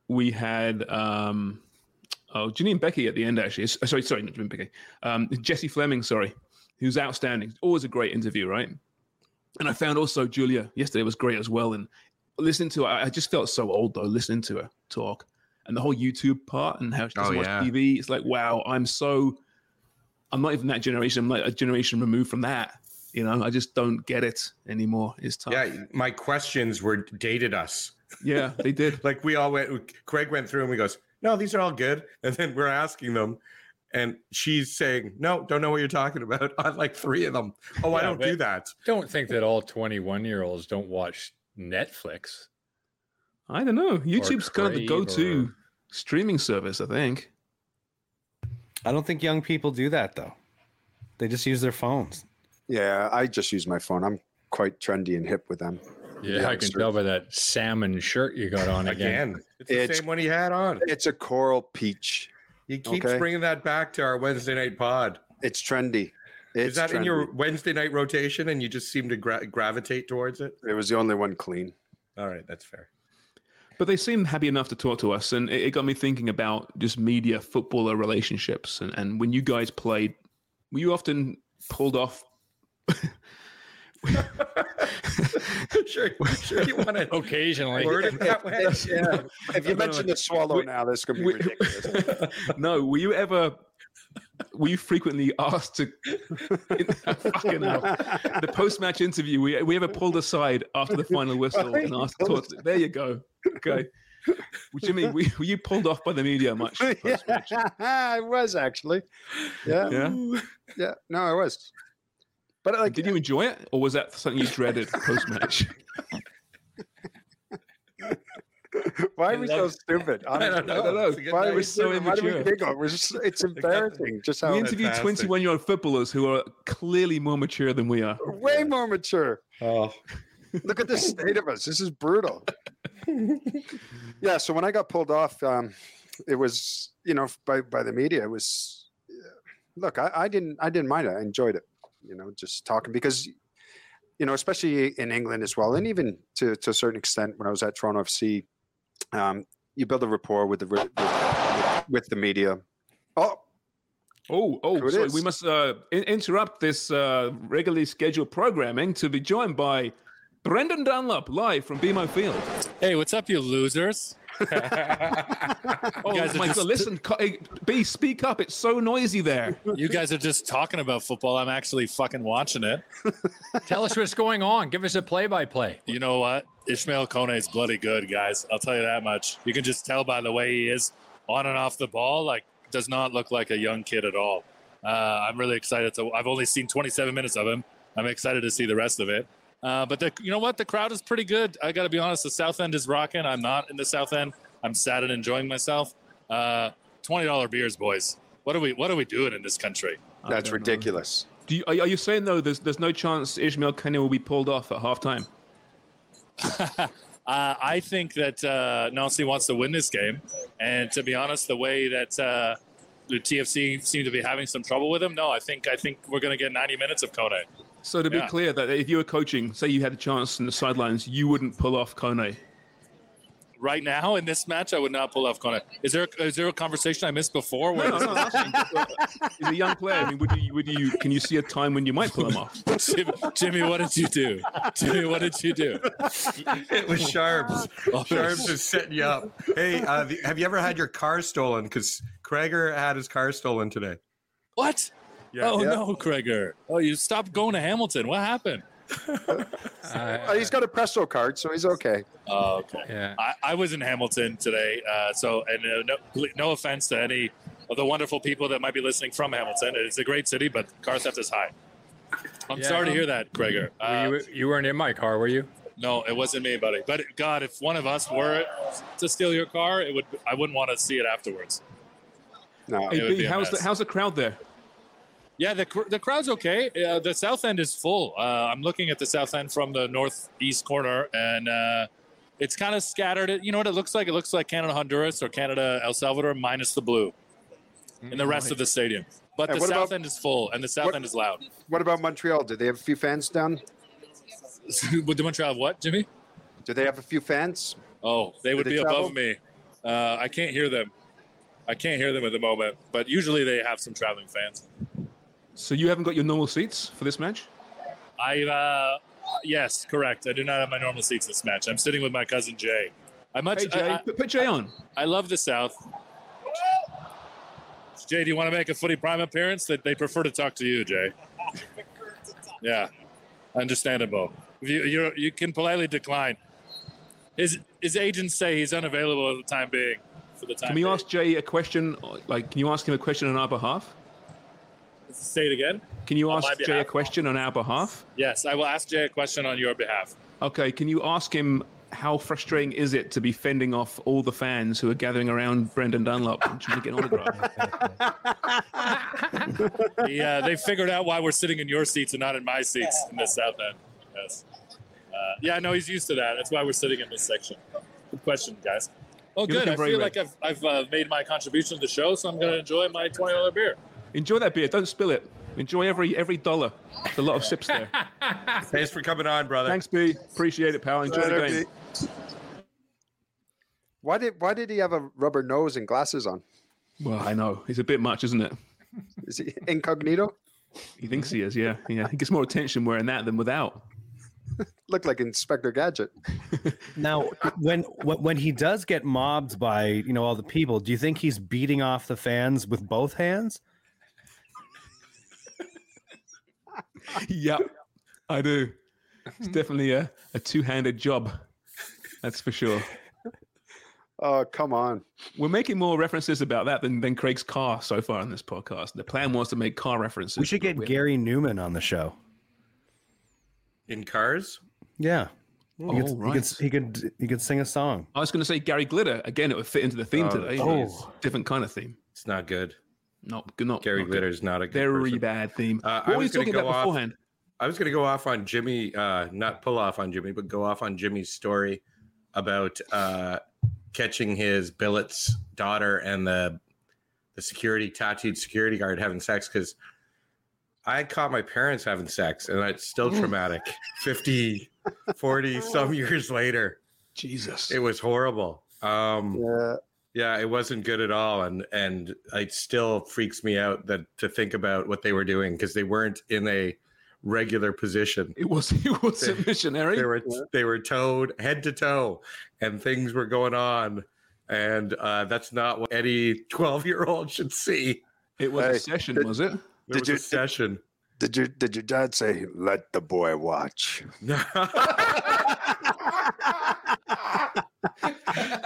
E: we had um, oh Janine Beckie at the end actually. Sorry, sorry, not Janine Beckie. Um, Jessie Fleming, sorry, who's outstanding. Always a great interview, right? And I found also Julia yesterday was great as well. And listening to her, I I just felt so old though listening to her talk and the whole YouTube part and how she doesn't
F: Oh,
E: watch
F: yeah.
E: TV. It's like wow, I'm so I'm not even that generation. I'm like a generation removed from that. You know, I just don't get it anymore. It's tough.
F: Yeah, my questions were dated us.
E: Yeah, they did.
F: Like we all went. Craig went through and we goes, "No, these are all good." And then we're asking them, and she's saying, "No, don't know what you're talking about." I like three of them. Oh, I don't do that.
H: Don't think that all 21 year olds don't watch Netflix.
E: I don't know. YouTube's kind of the go-to
H: or-
E: streaming service, I think.
D: I don't think young people do that though. They just use their phones.
G: Yeah, I just use my phone. I'm quite trendy and hip with them.
H: Yeah, I can tell by that salmon shirt you got on again.
F: Again, it's the
G: It's-
F: same one he had on.
G: It's a coral peach.
F: He keeps
G: Okay.
F: bringing that back to our Wednesday night pod.
G: It's trendy. It's
F: Is that in your Wednesday night rotation, and you just seem to gra- gravitate towards it?
G: It was the only one clean.
F: All right, that's fair.
E: But they seemed happy enough to talk to us, and it, it got me thinking about just media footballer relationships. And, and when you guys played, were you often pulled off?
F: sure, sure. You want to
H: Occasionally.
F: word it that way?
G: yeah. If you mention the swallow now, this is going to be ridiculous.
E: no, were you ever? Were you frequently asked to? fucking hell. The post-match interview, we, we ever pulled aside after the final whistle and asked to talk? There you go. Okay. Well, Jimmy, were, were you pulled off by the media much? post-match?
G: yeah, I was actually. Yeah,
E: Yeah.
G: yeah. No, I was. But like,
E: Did you enjoy it, or was that something you dreaded post-match?
G: why are we so
F: love-
G: stupid?
F: I don't know.
E: I don't know.
F: Good
G: Why are we
E: We're so
G: so Why do we
E: immature.
G: giggle? We're just, it's embarrassing. Just how
E: we interviewed
F: fantastic.
E: 21-year-old footballers who are clearly more mature than we are.
G: way more mature.
F: Oh,
G: Look at the state of us. This is brutal. yeah. So when I got pulled off, um, it was you know by by the media. It was look. I, I didn't I didn't mind it. I enjoyed it. You know, just talking because you know, especially in England as well, and even to to a certain extent when I was at Toronto FC, um, you build a rapport with the with, with, the media. Oh,
E: Oh, oh,
G: Who
E: sorry.
G: is?
E: We must uh, in- interrupt this uh, regularly scheduled programming to be joined by Brendan Dunlop live from BMO Field.
I: Hey, what's up, you losers?
E: Oh
I: guys are
E: my
I: just-
E: God! Listen, hey, B, speak up. It's so noisy there.
I: You guys are just talking about football. I'm actually fucking watching it.
H: Tell us what's going on. Give us a play by play.
I: You know what? Ishmael Kone is bloody good, guys. I'll tell you that much. You can just tell by the way he is on and off the ball. Like, does not look like a young kid at all. Uh, I'm really excited to. I've only seen 27 minutes of him. I'm excited to see the rest of it. Uh, but the, you know what? The crowd is pretty good. I got to be honest. The South End is rocking. I'm not in the South End. I'm sad and enjoying myself. Uh, Twenty dollar beers, boys. What are we? What are we doing in this country?
G: that's ridiculous.
E: Do you, are, are you saying though? There's there's no chance Ishmael Kone will be pulled off at halftime?
I: Uh, I think that uh, Nancy wants to win this game, and to be honest, the way that uh, the TFC seem to be having some trouble with him, no, I think I think we're going to get 90 minutes of Kone.
E: So to be
I: Yeah.
E: clear, that if you were coaching, say you had a chance in the sidelines, you wouldn't pull off Kone.
I: Right now, in this match, I would not pull off Kone. Is there is there a conversation I missed before? Where
E: No, no, no, He's a young player. I mean, would you, would you, can you see a time when you might pull him off?
I: Jimmy, Jimmy, what did you do? Jimmy, what did you do?
F: it was Sharps.
I: Oh,
F: Sharps is setting you up. Hey, uh, have you ever had your car stolen? Because Krager had his car stolen today.
I: What?
F: Yeah.
I: oh
G: Yeah.
I: no, Kreger. Oh, you stopped going to Hamilton. What happened?
G: Uh, he's got a Presto card, so he's okay.
I: Oh, okay.
H: Yeah.
I: I, I was in Hamilton today, uh, so and uh, no, no offense to any of the wonderful people that might be listening from Hamilton. It's a great city, but car theft is high. I'm
H: Yeah,
I: sorry to
H: um,
I: hear that, Gregor. Uh,
H: you, you weren't in my car, were you?
I: No, it wasn't me, buddy. But God, if one of us were to steal your car, it would. I wouldn't want to see it afterwards.
G: No,
I: It would
E: Hey,
I: be
E: how's the, how's the crowd there?
I: Yeah, the cr- the crowd's okay. Uh, the south end is full. Uh, I'm looking at the south end from the northeast corner, and uh, it's kind of scattered. You know what it looks like? It looks like Canada Honduras or Canada El Salvador minus the blue, in the rest of the stadium. But
G: And
I: the south
G: about-
I: end is full, and the south
G: what-
I: end is loud.
G: What about Montreal? Do they have a few fans down?
I: Would the Montreal have what, Jimmy?
G: Do they have a few fans?
I: Oh, they would
G: they
I: be
G: travel?
I: above me. Uh, I can't hear them. I can't hear them at the moment, but usually they have some traveling fans.
E: So you haven't got your normal seats for this match?
I: I uh, yes, correct. I do not have my normal seats this match. I'm sitting with my cousin Jay. I much
E: Hey, Jay,
I: I,
E: put, put Jay on.
I: I, I love the South. Jay, do you want to make a footy prime appearance? That they prefer to talk to you, Jay. Yeah, understandable. You you you can politely decline. His his agents say he's unavailable at the time being. For the time.
E: Can we
I: being.
E: ask Jay a question? Like, can you ask him a question on our behalf?
I: Say it again.
E: Can you ask Jay a question on our behalf?
I: Yes, I will ask Jay a question on your behalf.
E: Okay, can you ask him how frustrating is it to be fending off all the fans who are gathering around Brendan Dunlop and trying to get an autograph?
I: He, uh, they figured out why we're sitting in your seats and not in my seats in the south end. Yes. Uh, yeah, no, he's used to that. That's why we're sitting in this section. Good question, guys. Oh,
E: You're
I: good. I feel
E: red.
I: like I've, I've uh, made my contribution to the show, so I'm going to enjoy my $20 beer.
E: Enjoy that beer. Don't spill it. Enjoy every every dollar. There's a lot of sips there.
F: Thanks for coming on, brother.
E: Thanks, B. Appreciate it, pal. Enjoy the game.
G: B. Why did Why did he have a rubber nose and glasses on?
E: Well, I know. It's a bit much, isn't it?
G: Is he incognito?
E: He thinks he is, yeah. Yeah. He gets more attention wearing that than without.
G: Looked like Inspector Gadget.
J: Now, when when when he does get mobbed by you know all the people, do you think he's beating off the fans with both hands?
E: Yep, I do. It's definitely a, a two handed job. That's for sure.
G: Oh, come on.
E: We're making more references about that than, than Craig's car so far in this podcast. The plan was to make car references.
J: We should get
E: we're-
J: Gary Numan on the show.
F: In cars?
J: Yeah,
E: Oh,
J: he, could,
E: right.
J: he, could, he could he could sing a song.
E: I was going to say Gary Glitter. Again, it would fit into the theme
F: Oh,
E: today.
J: oh.
E: It's a different kind of theme.
F: It's not good.
E: Not good. Not
F: Gary
E: not good.
F: Glitter's not a good
E: Very
F: person.
E: bad theme.
F: Uh,
E: what
F: I
E: were you
F: was gonna
E: talking
F: go
E: about
F: off-
E: beforehand?
F: I was going to go off on Jimmy, uh, not pull off on Jimmy, but go off on Jimmy's story about uh, catching his billet's daughter and the the security tattooed security guard having sex because I caught my parents having sex and it's still traumatic 50 40 some years later
E: Jesus.
F: it was horrible um
G: Yeah.
F: Yeah it wasn't good at all and and it still freaks me out that to think about what they were doing because they weren't in a regular position
E: It was it was a missionary.
F: they were they were towed head to toe and things were going on and uh, that's not what any 12 year old should see
E: It was
G: Hey,
E: a session,
G: did-
E: was it?
F: there
G: Did
F: was
G: you-
F: a session
G: Did your Did your dad say, "Let the boy watch"?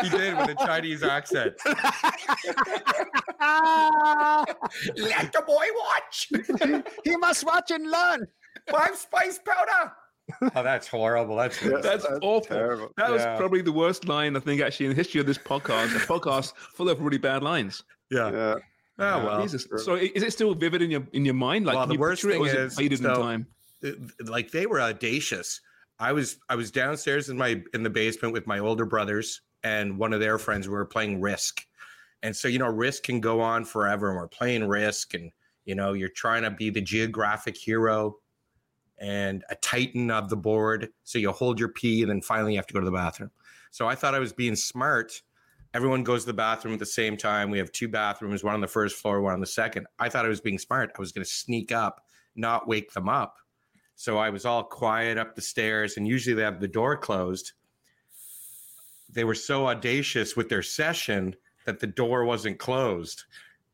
F: he did with a chinese accent let the boy watch
G: he must watch and learn.
F: five spice powder oh that's horrible that's
E: That's, awful.
G: terrible.
E: That was probably the worst line I think actually in the history of this podcast. A podcast full of really bad lines.
F: yeah
G: Yeah.
F: oh well
E: Jesus. So is it still vivid in your in your mind? Like
F: Well, the
E: you
F: worst
E: picture it, or
F: thing
E: is
F: is,
E: it faded in time?
F: it- like they were audacious. I was I was downstairs in my in the basement with my older brothers and one of their friends. We were playing Risk, and so you know Risk can go on forever. And we're playing Risk, and you know you're trying to be the geographic hero and a titan of the board. So you hold your pee, and then finally you have to go to the bathroom. So I thought I was being smart. Everyone goes to the bathroom at the same time. We have two bathrooms, one on the first floor, one on the second. I thought I was being smart. I was going to sneak up, not wake them up. So I was all quiet up the stairs, and usually they have the door closed. They were so audacious with their session that the door wasn't closed.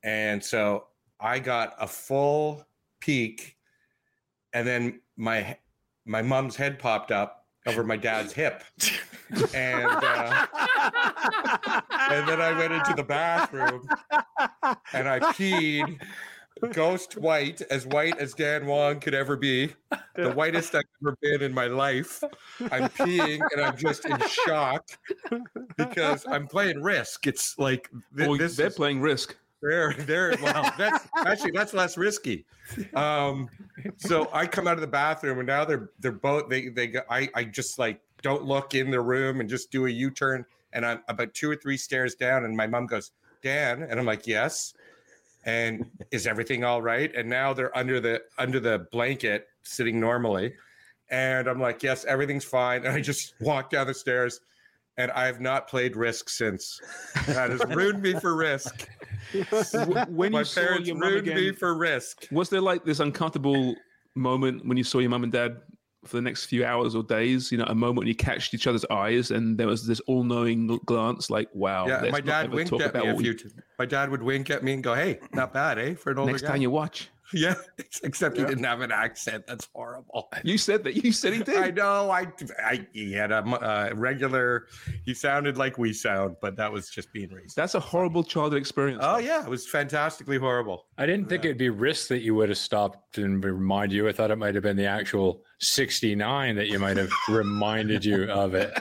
F: And so I got a full peek, and then my my mom's head popped up over my dad's hip. And uh, and then I went into the bathroom and I peed ghost white, as white as Dan Wong could ever be, the whitest I've ever been in my life. I'm peeing and I'm just in shock because I'm playing Risk. It's like th-
E: Well,
F: this
E: they're
F: is-
E: playing Risk.
F: They're they're well, that's actually that's less risky. Um, so I come out of the bathroom and now they're they're both they they go, I I just like don't look in the room and just do a U turn and I'm about two or three stairs down and my mom goes Dan and I'm like yes, and is everything all right? And now they're under the under the blanket sitting normally, and I'm like yes everything's fine and I just walk down the stairs. And I have not played Risk since. That has ruined me for Risk.
E: when
F: My
E: you saw
F: parents
E: your mum
F: ruined me for risk.
E: was there like this uncomfortable moment when you saw your mum and dad for the next few hours or days? You know, a moment when you catched each other's eyes and there was this all-knowing glance, like, "Wow."
F: yeah, my dad winked at me a few. T- my dad would wink at me and go, "Hey, not bad, eh?" For an older
E: Next
F: guy.
E: time you watch,
F: yeah, except he didn't have an accent. That's horrible.
E: you said that. You said he did.
F: I know. I, I he had a uh, regular. He sounded like we sound, but that was just being racist.
E: That's a horrible childhood experience.
F: Oh yeah, it was fantastically horrible.
H: I didn't think it'd be risk that you would have stopped and remind you. I thought it might have been the actual 69 that you might have reminded you of it.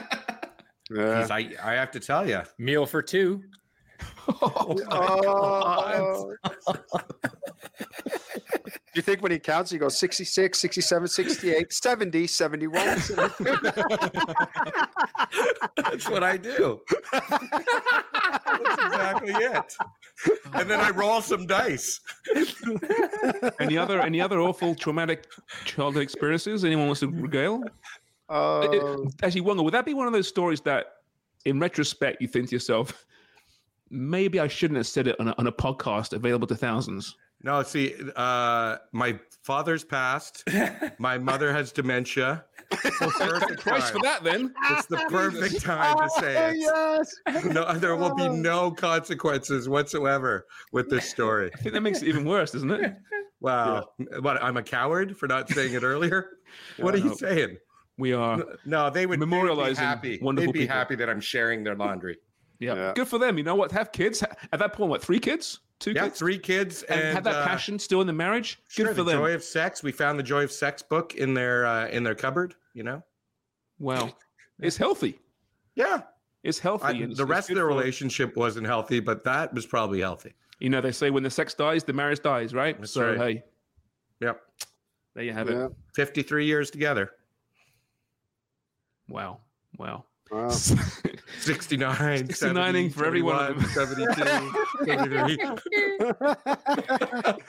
G: Yeah.
F: 'Cause I I have to tell you,
H: Meal for two.
G: Oh. Do you think when he counts, he goes 66, 67, 68, 70, 71? 72?
F: that's what I do. that's exactly it. And then I roll some dice.
E: any other any other awful traumatic childhood experiences? Anyone wants to regale?
G: Oh,
E: It- actually, Wonga, would that be one of those stories that, in retrospect, you think to yourself, maybe I shouldn't have said it on a, on a podcast available to thousands?
F: No, see, uh, my father's passed. My mother has dementia. Perfect
E: Christ for
F: time.
E: that, then.
F: It's the perfect time to say it.
G: yes.
F: No, there will be no consequences whatsoever with this story.
E: I think that makes it even worse, doesn't it?
F: Wow. What? I'm a coward for not saying it earlier. What are you saying?
E: We are.
F: No, they would they would be happy.
E: wonderful
F: They'd be
E: people.
F: happy that I'm sharing their laundry.
E: Yeah.
G: Yeah.
E: Good for them. You know what? Have kids. At that point, what? Three kids? Two
F: Yeah,
E: kids?
F: three kids
E: And,
F: and,
E: have that
F: uh,
E: passion still in the marriage? Good
F: Sure,
E: for
F: the
E: them.
F: Joy of Sex. We found the Joy of Sex book in their uh, in their cupboard. You know.
E: Wow. It's healthy.
F: Yeah.
E: It's healthy.
F: I-
E: and it's-
F: the
E: it's
F: rest of their
E: for-
F: relationship wasn't healthy, but that was probably healthy.
E: You know, they say when the sex dies, the marriage dies, right?
F: That's
E: so,
F: right.
E: hey,
F: Yep.
E: there you have
G: Yeah.
E: it.
F: 53 years together.
E: Wow. Wow.
G: Wow.
F: 69,
E: 69ing for every one of
F: 71, 72,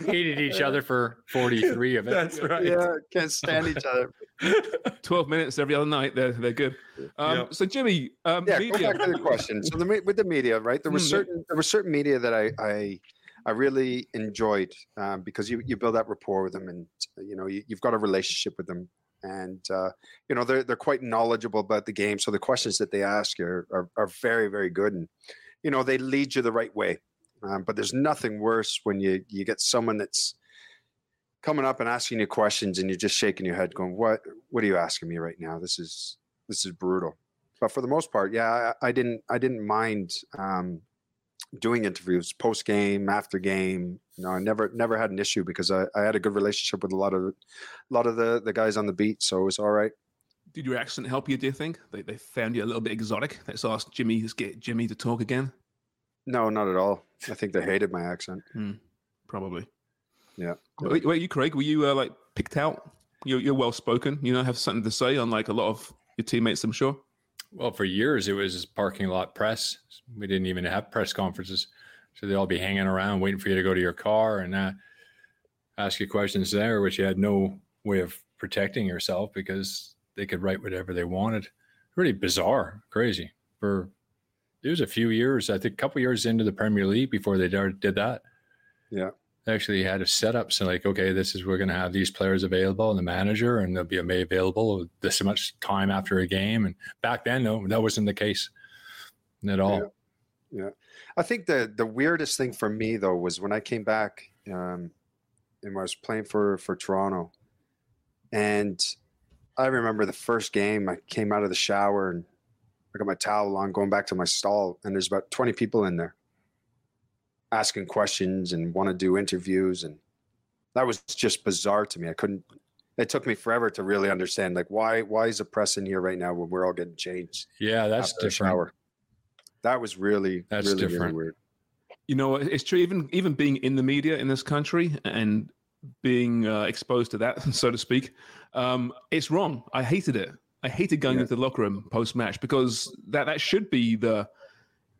H: Hated each other for 43 of it.
F: That's right.
G: Yeah, can't stand each other.
E: 12 minutes every other night. They're, they're good. Um,
F: Yep.
E: So, Jimmy, um,
G: Yeah,
E: media.
G: go back to the question. So the, with the media, right? There was
E: Mm,
G: certain there was certain media that I I, I really enjoyed um, because you you build that rapport with them, and you know you, you've got a relationship with them, and uh, you know they're they're quite knowledgeable about the game. So the questions that they ask are are, are very very good, and you know they lead you the right way. Um, but there's nothing worse when you you get someone that's coming up and asking you questions, and you're just shaking your head, going, "What what are you asking me right now? This is this is brutal." but for the most part, yeah, I, I didn't I didn't mind um, doing interviews post game, after game. You know, I never never had an issue because I, I had a good relationship with a lot of a lot of the the guys on the beat, so it was all right.
E: Did your accent help you, do you think? They, they found you a little bit exotic. Let's ask Jimmy, let's get Jimmy to talk again.
G: No, not at all. I think they hated my accent.
E: Probably.
G: Yeah.
E: Wait, wait, you, Craig, were you uh, like picked out? You're, you're well spoken, you know, have something to say, unlike a lot of your teammates, I'm sure.
H: Well, for years it was parking lot press. We didn't even have press conferences, so they'd all be hanging around waiting for you to go to your car and uh, ask you questions there, which you had no way of protecting yourself because they could write whatever they wanted. Really bizarre, crazy. For it was a few years, I think, a couple years into the Premier League before they did did that.
G: Yeah.
H: Actually had a setup. So like, okay, this is we're going to have these players available and the manager, and they'll be available this much time after a game. And back then, no, that wasn't the case at all.
G: Yeah. I think the the weirdest thing for me though was when I came back um, and I was playing for for Toronto, and I remember the first game. I came out of the shower and I got my towel on, going back to my stall, and there's about twenty people in there asking questions and want to do interviews, and That was just bizarre to me. I couldn't. It took me forever to really understand, like why why is the press in here right now when we're all getting changed?
H: Yeah, that's different.
G: shower? That was really
H: That's
G: really, really
H: different.
G: weird.
E: You know, it's true. Even even being in the media in this country and being uh, exposed to that, so to speak, um, it's wrong. I hated it. I hated going
G: Yeah.
E: into the locker room post match because that that should be the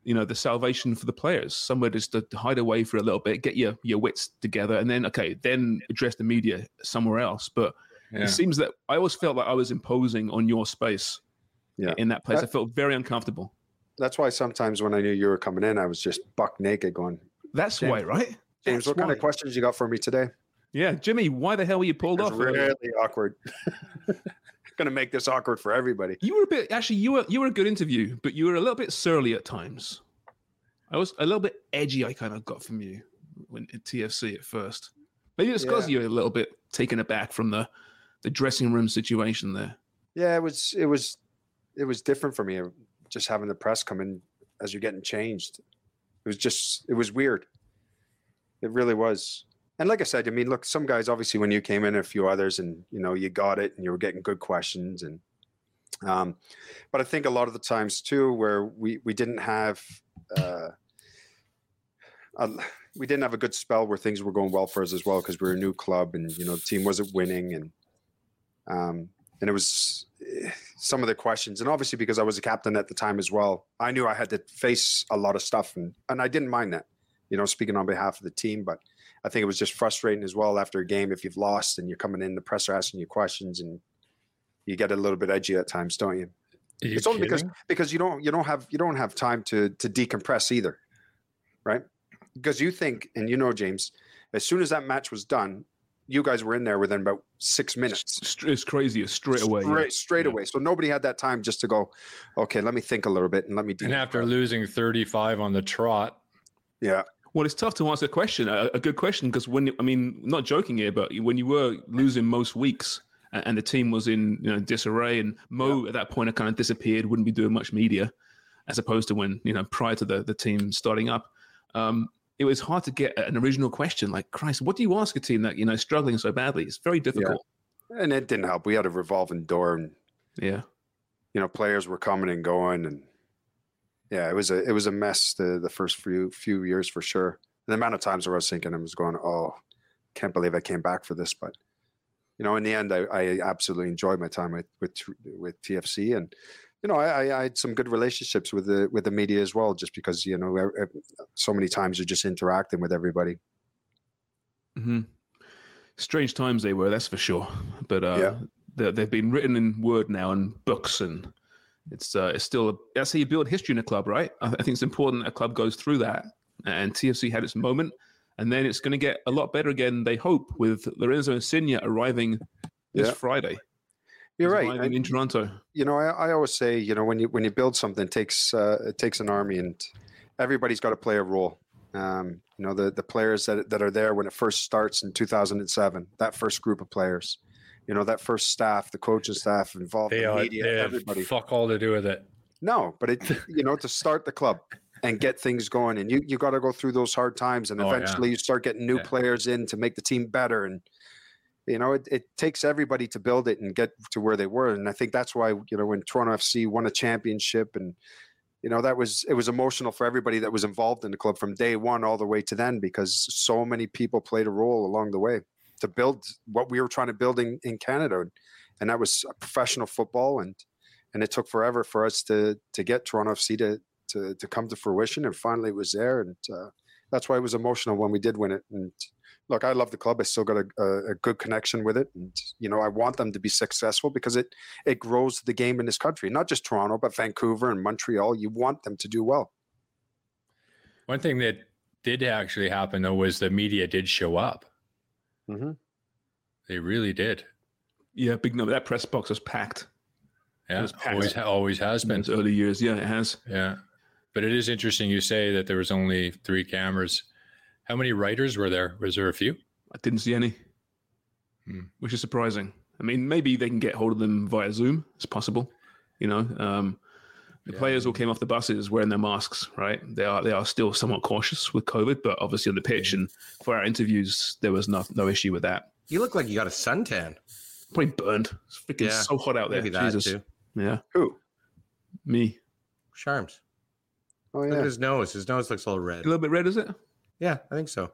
E: you know the salvation for the players somewhere just to hide away for a little bit get your your wits together and then okay then address the media somewhere else but
H: Yeah.
E: it seems that i always felt like i was imposing on your space
G: Yeah.
E: in that place i felt very uncomfortable
G: That's why sometimes when I knew you were coming in, I was just buck naked, going,
E: that's why right
G: James,
E: That's
G: what kind of questions you got for me today?
E: yeah jimmy why the hell were you pulled off
G: really awkward. Gonna make this awkward for everybody.
E: You were a bit actually. You were you were a good interview, but you were a little bit surly at times. I was a little bit edgy. I kind of got from you when at TFC at first. Maybe it's because
G: Yeah.
E: you're a little bit taken aback from the the dressing room situation there.
G: Yeah, it was it was it was different for me. Just having the press come in as you're getting changed. It was just it was weird. It really was. And like I said, I mean, look, some guys obviously when you came in, a few others, and you know, you got it, and you were getting good questions, and um, but I think a lot of the times too, where we we didn't have uh, a, we didn't have a good spell where things were going well for us as well because we were a new club, and you know, the team wasn't winning, and um, and it was eh, some of the questions, and obviously because I was a captain at the time as well, I knew I had to face a lot of stuff, and and I didn't mind that, you know, speaking on behalf of the team, but I think it was just frustrating as well after a game if you've lost and you're coming in, the press are asking you questions, and you get a little bit edgy at times, don't you?
H: You
G: it's only because
H: kidding?
G: because you don't you don't have you don't have time to to decompress either, right? Because you think and you know James, as soon as that match was done, you guys were in there within about six minutes.
E: It's crazy. Straight away. yeah.
G: Straight, straight
E: Yeah.
G: away. So nobody had that time just to go, okay, let me think a little bit and let me.
H: And after losing 35 on the trot,
G: yeah,
E: Well, it's tough to answer a question, a, a good question, because when I mean, not joking here, but when you were losing most weeks and, and the team was in you know disarray, and Mo at that point had kind of disappeared, wouldn't be doing much media, as opposed to when you know prior to the the team starting up. Um, it was hard to get an original question like, Christ, what do you ask a team that you know struggling so badly? It's very difficult.
G: and it didn't help. We had a revolving door, and
E: Yeah.
G: you know, players were coming and going, and yeah, it was a it was a mess the the first few few years for sure. And the amount of times where I was thinking, I was going, oh, can't believe I came back for this, but you know, in the end, I, I absolutely enjoyed my time with with with TFC, and you know, I, I- had some good relationships with the with the media as well, just because you know, so many times you're just interacting with everybody.
E: hmm Strange times they were, that's for sure. But uh,
G: Yeah.
E: they've been written in word now and books, and it's uh, it's still that's how you build history in a club, right? I, I think it's important a club goes through that. And TFC had its moment, and then it's going to get a lot better again. They hope with Lorenzo Insigne arriving this
G: Yeah.
E: Friday.
G: You're
E: He's
G: right. I-
E: in Toronto.
G: you know, I, I always say, you know, when you when you build something, it takes uh, it takes an army, and everybody's got to play a role. Um, you know, the the players that that are there when it first starts in 2007, that first group of players, you know, that first staff, the coaching staff involved,
H: they,
G: the
H: are,
G: media,
H: they
G: everybody.
H: fuck all to do with it.
G: No, but it, you know, to start the club and get things going, and you you got to go through those hard times, and
H: Oh, yeah.
G: eventually you start getting new
H: Yeah.
G: players in to make the team better, and you know, it, it takes everybody to build it and get to where they were, and I think that's why you know when Toronto FC won a championship, and you know that was it was emotional for everybody that was involved in the club from day one all the way to then because so many people played a role along the way to build what we were trying to build in, in Canada, and that was professional football and and it took forever for us to to get Toronto FC to to to come to fruition, and finally it was there, and uh, that's why it was emotional when we did win it. And look, I love the club. I still got a, a, good connection with it, and you know I want them to be successful because it it grows the game in this country, not just Toronto, but Vancouver and Montreal. You want them to do well.
H: One thing that did actually happen though was the media did show up.
G: Mm-hmm.
H: They really did.
E: Yeah, big number. That press box was packed.
H: Yeah,
E: was packed.
H: always always has
E: In
H: been.
E: those early years, yeah, it has.
H: Yeah, but it is interesting. You say that there was only three cameras. How many writers were there? Was there a few?
E: I didn't see any,
H: Hmm.
E: which is surprising. I mean, maybe they can get hold of them via Zoom. It's possible, you know. Um, The players all came off the buses wearing their masks, right? They are they are still somewhat cautious with COVID, but obviously on the pitch and for our interviews, there was no no issue with that.
F: You look like you got a suntan.
E: Probably burned. It's freaking
F: Yeah,
E: so hot out there.
F: maybe that
E: Jesus.
F: too.
E: Yeah.
G: Who?
E: Me.
F: Charms.
G: Oh
F: Look at
G: yeah.
F: his nose. His nose looks a little red.
E: A little bit red, is it?
F: Yeah, I think so.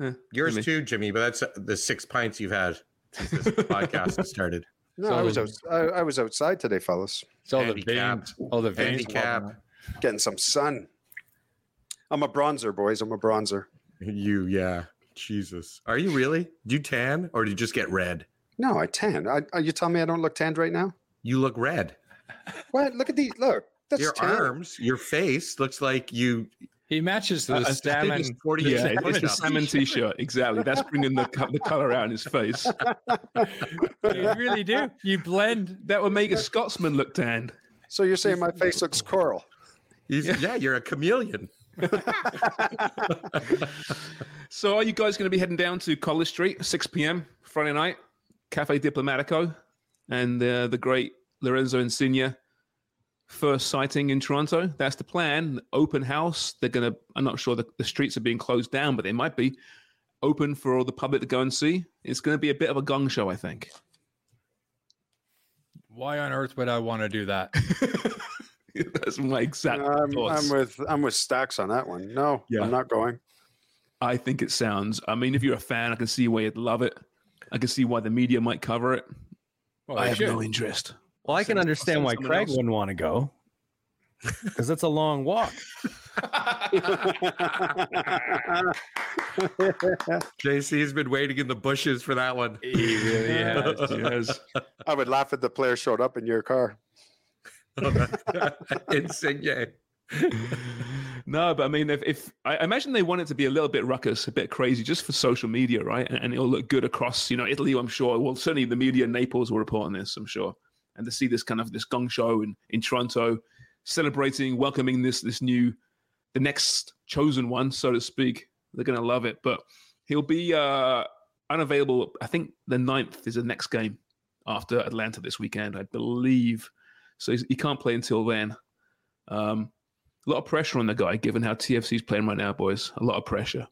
E: Yeah,
F: Yours
E: maybe.
F: too, Jimmy. But that's uh, the six pints you've had since this podcast started.
G: No, I was
H: So-
G: out, I, I was outside today, fellas,
H: It's all the
F: Handicapped.
H: veins. All oh, the veins.
F: Handicap.
G: getting some sun. I'm a bronzer, boys. I'm a bronzer.
F: You, yeah. Jesus. Are you really? Do you tan or do you just get red?
G: No, I tan. I, are you telling me I don't look tanned right now?
F: You look red.
G: What? Look at these. Look, that's
F: your
G: tan.
F: arms, your face looks like you.
H: He matches the
E: Uh,
H: salmon.
F: 40
E: Yeah,
F: It's
E: it's the salmon t-shirt. Exactly. That's bringing the the color out in his face.
H: you really do. You blend.
E: That would make a Scotsman look tan.
G: So you're saying my face looks coral?
F: He's, yeah. you're a chameleon.
E: So, are you guys going to be heading down to College Street, 6 p.m. Friday night, Cafe Diplomatico, and uh, the great Lorenzo Insigne first sighting in Toronto? That's the plan. Open house. They're going to. I'm not sure the, the streets are being closed down, but they might be open for all the public to go and see. It's going to be a bit of a gong show, I think.
H: Why on earth would I want to do that?
E: That's my exact
G: I'm,
E: thoughts.
G: I'm with I'm with Stacks on that one. No,
E: Yeah.
G: I'm not going.
E: I think it sounds. I mean, if you're a fan, I can see why you'd love it. I can see why the media might cover it.
H: Well,
E: I have
H: should.
E: no interest.
J: Well, I can understand why Craig
E: else.
J: wouldn't want to go because it's a long walk.
F: JC's been waiting in the bushes for that one.
H: He really has.
E: Yes.
G: I would laugh if the player showed up in your car.
F: Insigne.
E: no, but I mean, if, if I I imagine they want it to be a little bit ruckus, a bit crazy, just for social media, right? And, and it'll look good across, you know, Italy. I'm sure. Well, certainly the media in Naples will report on this. I'm sure, and to see this kind of this gong show in in Toronto, celebrating, welcoming this this new, the next chosen one, so to speak. They're gonna love it. But he'll be uh unavailable. I think the 9th is the next game after Atlanta this weekend, I believe. So he's, he can't play until then. Um, a lot of pressure on the guy, given how TFC's playing right now, boys. A lot of pressure.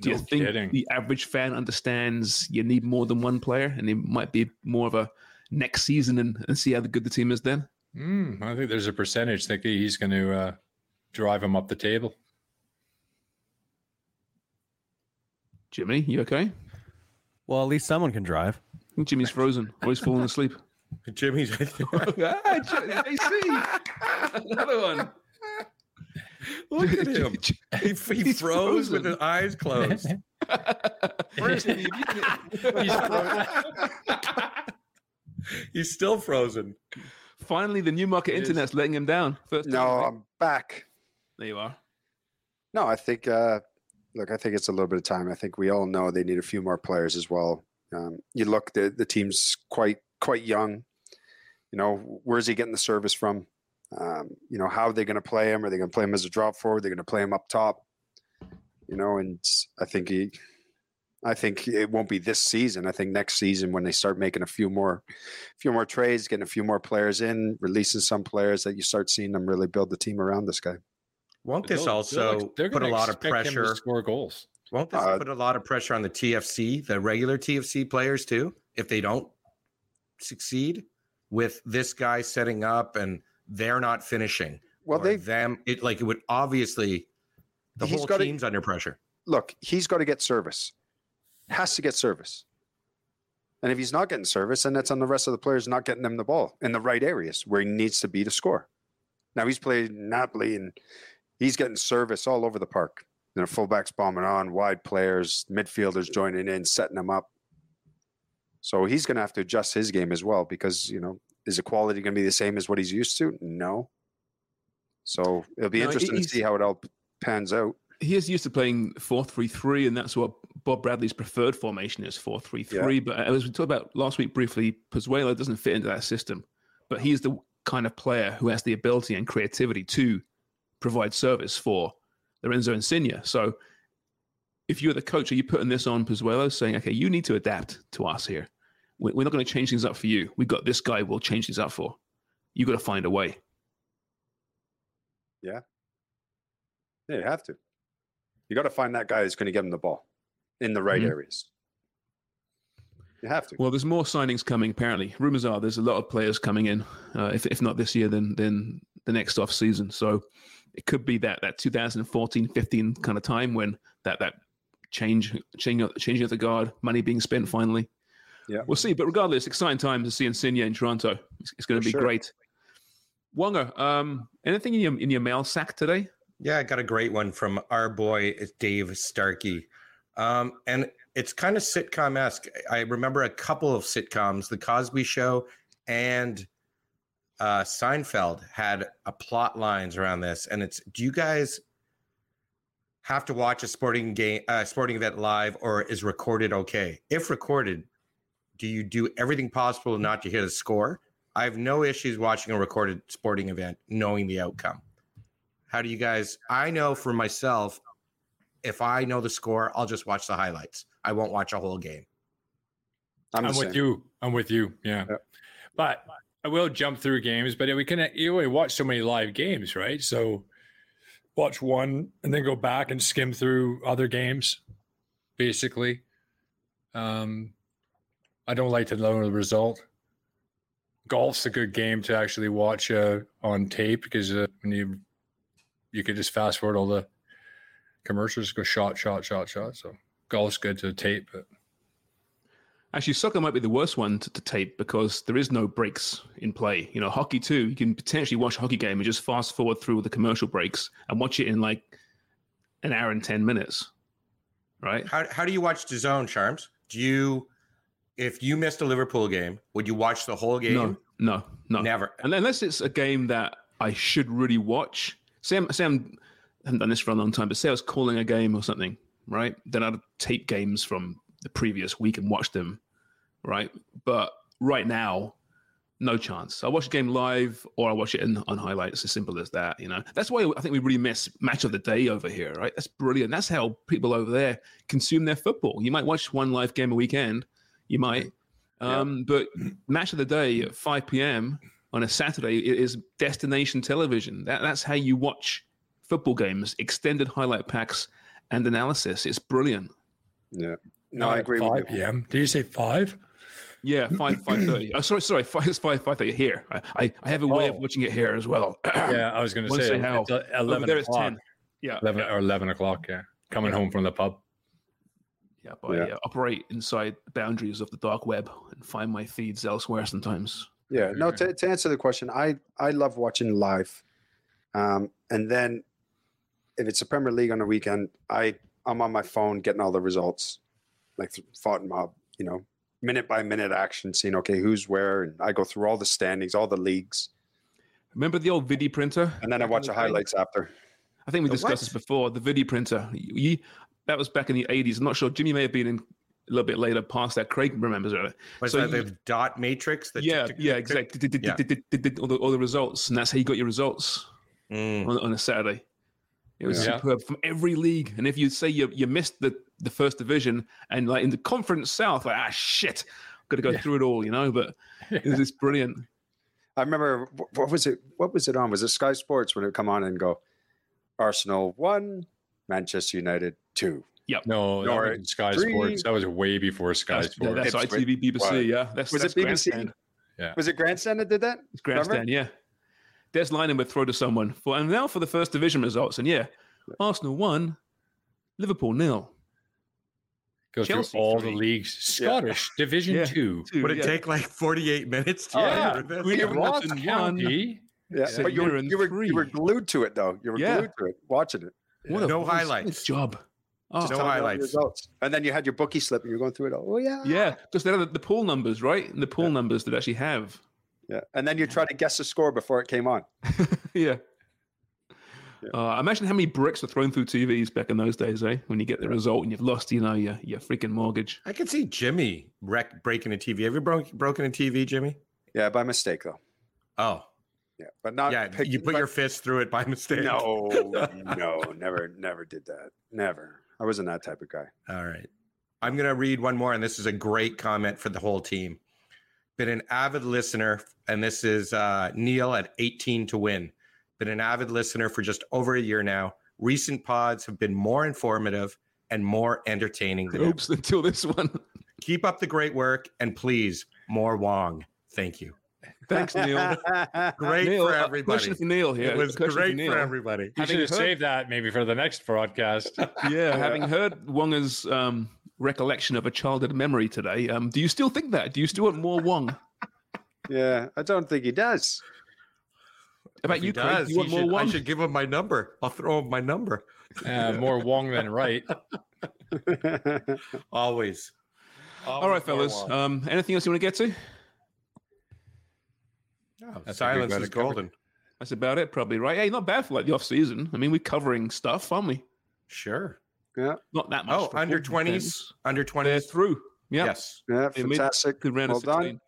E: Do you think
H: kidding.
E: the average fan understands you need more than one player, and it might be more of a next season and, and see how good the team is then?
H: Mm, I think there's a percentage thinking he's going to uh, drive him up the table.
E: Jimmy, you okay?
J: Well, at least someone can drive.
E: Jimmy's frozen, or he's falling asleep.
F: Jimmy's.
E: ah, J- JC, another one.
F: Look at him. He, he
E: He's
F: froze with his eyes closed.
E: Where's he?
F: He's still frozen.
E: Finally, the Newmarket
F: It is.
E: internet's letting him down. First
G: No,
E: time.
G: I'm back.
E: there you are.
G: No, I think. Uh, look, I think it's a little bit of time. I think we all know they need a few more players as well. Um, you look, the the team's quite quite young. You know, where's he getting the service from? Um, you know, how are they going to play him? Are they going to play him as a drop forward? They're going to play him up top. You know, and I think he, I think it won't be this season. I think next season when they start making a few more, few more trades, getting a few more players in, releasing some players, that you start seeing them really build the team around this guy.
F: Won't this
H: They'll- they'll
F: also
H: they're
F: put a lot of
H: expect him to
F: pressure?
H: score goals.
F: Won't this
G: Uh,
F: put a lot of pressure on the TFC, the regular TFC players too, if they don't succeed with this guy setting up and they're not finishing?
G: Well, they
F: them it like it would obviously the whole
G: gotta-
F: team's under pressure.
G: look, he's got to get service. Has to get service. And if he's not getting service, then that's on the rest of the players not getting them the ball in the right areas where he needs to be to score. Now he's played Napoli and he's getting service all over the park. You know, fullbacks bombing on, wide players, midfielders joining in, setting them up. So he's going to have to adjust his game as well because, you know, is the quality going to be the same as what he's used to? No. So it'll be
E: No,
G: interesting to see how it all pans out.
E: He is used to playing 4-3-3 and that's what bob bradley's preferred formation is 4-3-3 but uh, as we talked about last week briefly Pozuelo doesn't fit into that system but he's the kind of player who has the ability and creativity to provide service for lorenzo insigne so if you're the coach are you putting this on Pozuelo saying okay you need to adapt to us here We- we're not going to change things up for you we've got this guy we'll change things up for you've got to find a way.
G: Yeah. Yeah, you have to. You got to find that guy who's going to get him the ball in the right
E: Mhm.
G: areas. You have to.
E: Well, there's more signings coming. Apparently, rumors are there's a lot of players coming in. Uh, if if not this year, then then the next off season. So it could be that that 2014, 15 kind of time when that that change changing changing of the guard, money being spent finally.
G: Yeah.
E: We'll see. But regardless, exciting time to see Insigne in Toronto. It's, it's going to be
G: sure.
E: great. Wonga, um, anything in your in your mail sack today?
F: Yeah, I got a great one from our boy Dave Starkey. Um, and it's kind of sitcom esque. I remember a couple of sitcoms, The Cosby Show and uh, Seinfeld, had a plot lines around this. And it's do you guys have to watch a sporting game, uh, sporting event live, or is recorded okay? If recorded, do you do everything possible not to hear the score? I have no issues watching a recorded sporting event, knowing the outcome. How do you guys? I know for myself, if I know the score, I'll just watch the highlights. I won't watch a whole game.
G: I'm,
H: I'm, with you. I'm with you. Yeah.
G: Yep.
H: But I will jump through games, but we can you only watch so many live games, right? So watch one and then go back and skim through other games, basically. Um I don't like to know the result. Golf's a good game to actually watch uh, on tape because uh, when you you could just fast forward all the commercials, go shot, shot, shot, shot. So golf's good to tape, but
E: Actually, soccer might be the worst one to, to tape because there is no breaks in play. You know, hockey too. You can potentially watch a hockey game and just fast forward through the commercial breaks and watch it in like an hour and ten minutes, right?
F: How how do you watch the zone, Charms? Do you if you missed a Liverpool game, would you watch the whole game?
E: No, no, no,
F: Never.
E: And unless it's a game that I should really watch. Sam, Sam, I haven't done this for a long time, but say I was calling a game or something, right? Then I'd tape games from the previous week and watch them, right? But right now, no chance. I watch a game live or I watch it in, on highlights. As simple as that, you know. That's why I think we really miss match of the day over here, right? That's brilliant. That's how people over there consume their football. You might watch one live game a weekend, you might, um, but match of the day at 5 p.m. on a Saturday i- is destination television. That, that's how you watch football games, extended highlight packs and analysis. It's brilliant.
G: Yeah. No, I agree with
H: 5
G: you.
H: p.m. Did you say five?
E: Yeah, five five thirty. Oh, sorry, sorry, five it's five five thirty here. I, I, I have a way of
H: Oh.
E: watching it here as well.
H: Yeah, I was going to say,
E: say how.
H: it's 11
E: there it's
H: o'clock.
E: ten. Yeah,
H: 11
E: yeah,
H: or 11 o'clock. Yeah. Coming
E: Yeah.
H: home from the pub.
E: yeah, but I uh, operate inside the boundaries of the dark web and find my feeds elsewhere sometimes.
G: Yeah, no. To, to answer the question, I I love watching live, um, and then if it's a Premier League on a weekend, I I'm on my phone getting all the results, like fought and mob, you know, minute by minute action, seeing okay who's where, and I go through all the standings, all the leagues,
E: Remember the old video printer?
G: and then I watch the highlights after.
E: I think we
F: The
E: discussed
F: what?
E: this before. The video printer. You, that was back in the eighties. I'm not sure. Jimmy may have been in a little bit later past that. Craig remembers it.
F: Was
E: So
F: that
E: you-
F: the dot matrix? The
E: yeah,
F: tick, tick,
E: yeah,
F: tick, tick?
E: exactly. Did- did-
F: Yeah.
E: did- did- did- did All the, all the results, and that's how you got your results
F: Mm.
E: on, on a Saturday. It was
H: Yeah.
E: superb from every league. And if you say you you missed the the first division and like in the conference south, like ah shit, got to go through it all, you know. But it was just brilliant.
G: I remember what was it? What was it on? Was it Sky Sports when it would come on and go, Arsenal one, Manchester United two.
H: No, that
G: Norwich,
H: was Sky
G: three.
H: Sports. That was way before Sky
E: That's, yeah,
H: Sports.
E: that's
G: Ipswich.
E: ITV, BBC.
G: Wow.
E: Yeah, that's
G: Was
E: that's
G: it BBC?
E: Grandstand.
G: Was it Grandstand that did that?
E: It's grandstand. Yeah. Des Lynam would throw to someone for and now for the first division results. And yeah, Arsenal won, Liverpool nil.
H: Go
E: Chelsea
H: through all
E: three.
H: the leagues. Scottish Division
E: Yeah.
H: Two.
E: Two,
F: Would it
E: yeah.
F: take like 48 minutes to oh,
H: Yeah.
F: get?
E: We-
H: Yeah,
E: Ross
H: Ross
E: won.
H: County.
G: Yeah,
E: St.
G: but you were, you, were, you were glued to it though. You were
E: Yeah.
G: glued to it, watching it.
E: What a
F: No
E: voice- what
F: highlights.
E: job. Oh,
G: Just
F: No
G: telling you all the
F: highlights.
G: Results. And then you had your bookie slip and you're going through it all. Oh yeah.
E: yeah, because they're the, the pool numbers, right? And the pool
G: Yeah.
E: numbers that actually have.
G: Yeah. And then you try to guess the score before it came on.
E: yeah.
G: Yeah.
E: Uh, imagine how many bricks were thrown through TVs back in those days, eh? When you get the result and you've lost, you know, your your freaking mortgage.
F: I could see Jimmy wreck breaking a TV. Have you broke, broken a TV, Jimmy?
G: Yeah, by mistake though.
F: Oh,
G: Yeah. But not
F: yeah.
G: pick-
F: You put
G: but-
F: your fist through it by mistake.
G: No, no, never, never did that. Never. I wasn't that type of guy.
F: All right. I'm going to read one more, and this is a great comment for the whole team. been an avid listener, and this is uh, Neil at 18 to win. Been an avid listener for just over a year now. Recent pods have been more informative and more entertaining than ever.
E: Oops, until this one.
F: Keep up the great work, and please, more Wong. Thank you.
E: Thanks, Neil.
F: Great
E: Neil,
F: for
E: uh,
F: everybody.
E: question for Neil here.
F: It was
E: Question for
F: great
E: Neil.
F: for everybody.
H: You should have
E: heard-
H: saved that maybe for the next broadcast.
E: Yeah, having heard Wonga's um, recollection of a childhood memory today, um, do you still think that? Do you still want more Wong?
G: Yeah, I don't think he does.
E: About
F: If he
E: you, Craig?
F: does,
E: you want more
F: should- I should give him my number. I'll throw him my number.
H: Uh, more Wong than right.
F: Always.
E: All right,
F: Always more
E: fellas. Um, anything else you want to get to?
F: No,
H: That's
F: silence is
H: to cover
F: golden.
E: That's about it, probably, right? Hey, not bad for like the off season. I mean, we're covering stuff, aren't we?
F: Sure.
G: yeah,
E: Not that much.
F: Oh, under
E: depends.
F: 20s. Under
E: They're
F: 20s.
E: through. Yeah.
F: Yes.
G: yeah,
E: They made
G: fantastic.
E: Good round
G: Well
E: of
G: done.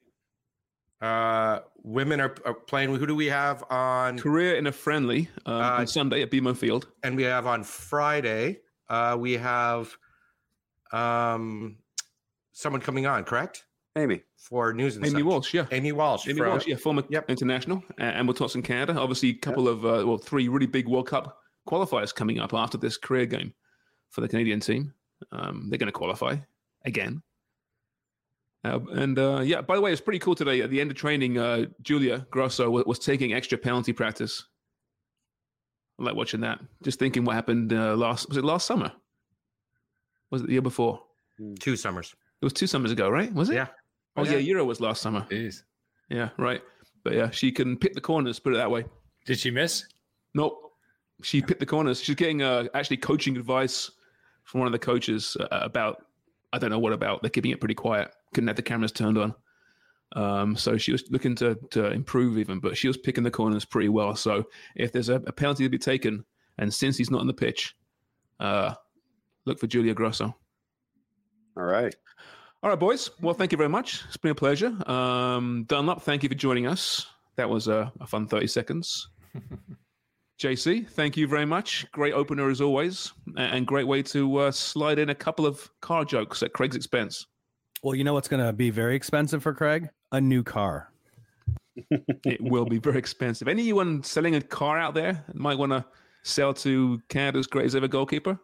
F: Uh, women are, are playing. Who do we have on?
E: Korea in a friendly um,
F: Uh,
E: on Sunday at BMO Field.
F: And we have on Friday. Uh, we have um, someone coming on, correct?
G: Amy.
F: For news and
E: Amy
F: such.
E: Walsh, yeah.
F: Amy Walsh.
E: Amy
F: from-
E: Walsh, yeah, former
F: Yep.
E: international, uh, and we'll talk some Canada. Obviously, a couple of, uh, well, three really big World Cup qualifiers coming up after this Korea game for the Canadian team. Um, they're going to qualify again. Uh, and uh, yeah, by the way, it's pretty cool today. At the end of training, uh, Julia Grosso wa- was taking extra penalty practice. I like watching that. Just thinking what happened uh, last, was it last summer? Was it the year before?
F: Two summers.
E: It was two summers ago, right? Was it?
F: Yeah.
E: Oh,
F: Yeah.
E: yeah, Euro was last summer.
H: Jeez.
E: Yeah, right. But yeah, she can pick the corners, put it that way.
H: Did she miss?
E: Nope. She picked the corners. She's getting uh, actually coaching advice from one of the coaches uh, about, I don't know what about. They're keeping it pretty quiet. Couldn't have the cameras turned on. Um, so she was looking to, to improve even, but she was picking the corners pretty well. So if there's a, a penalty to be taken, and since he's not on the pitch, uh, look for Julia Grosso.
G: All right.
E: All right, boys. Well, thank you very much. It's been a pleasure. Um, Dunlop, thank you for joining us. That was a, a fun 30 seconds. JC, thank you very much. Great opener as always, and great way to uh, slide in a couple of car jokes at Craig's expense.
J: Well, you know what's going to be very expensive for Craig? A new car.
E: it will be very expensive. Anyone selling a car out there might want to sell to Canada's greatest ever goalkeeper?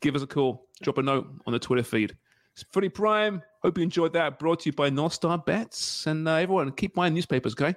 E: Give us a call. Drop a note on the Twitter feed. It's Footy Prime. Hope you enjoyed that. Brought to you by North Star Bets. And uh, everyone, keep buying newspapers, okay?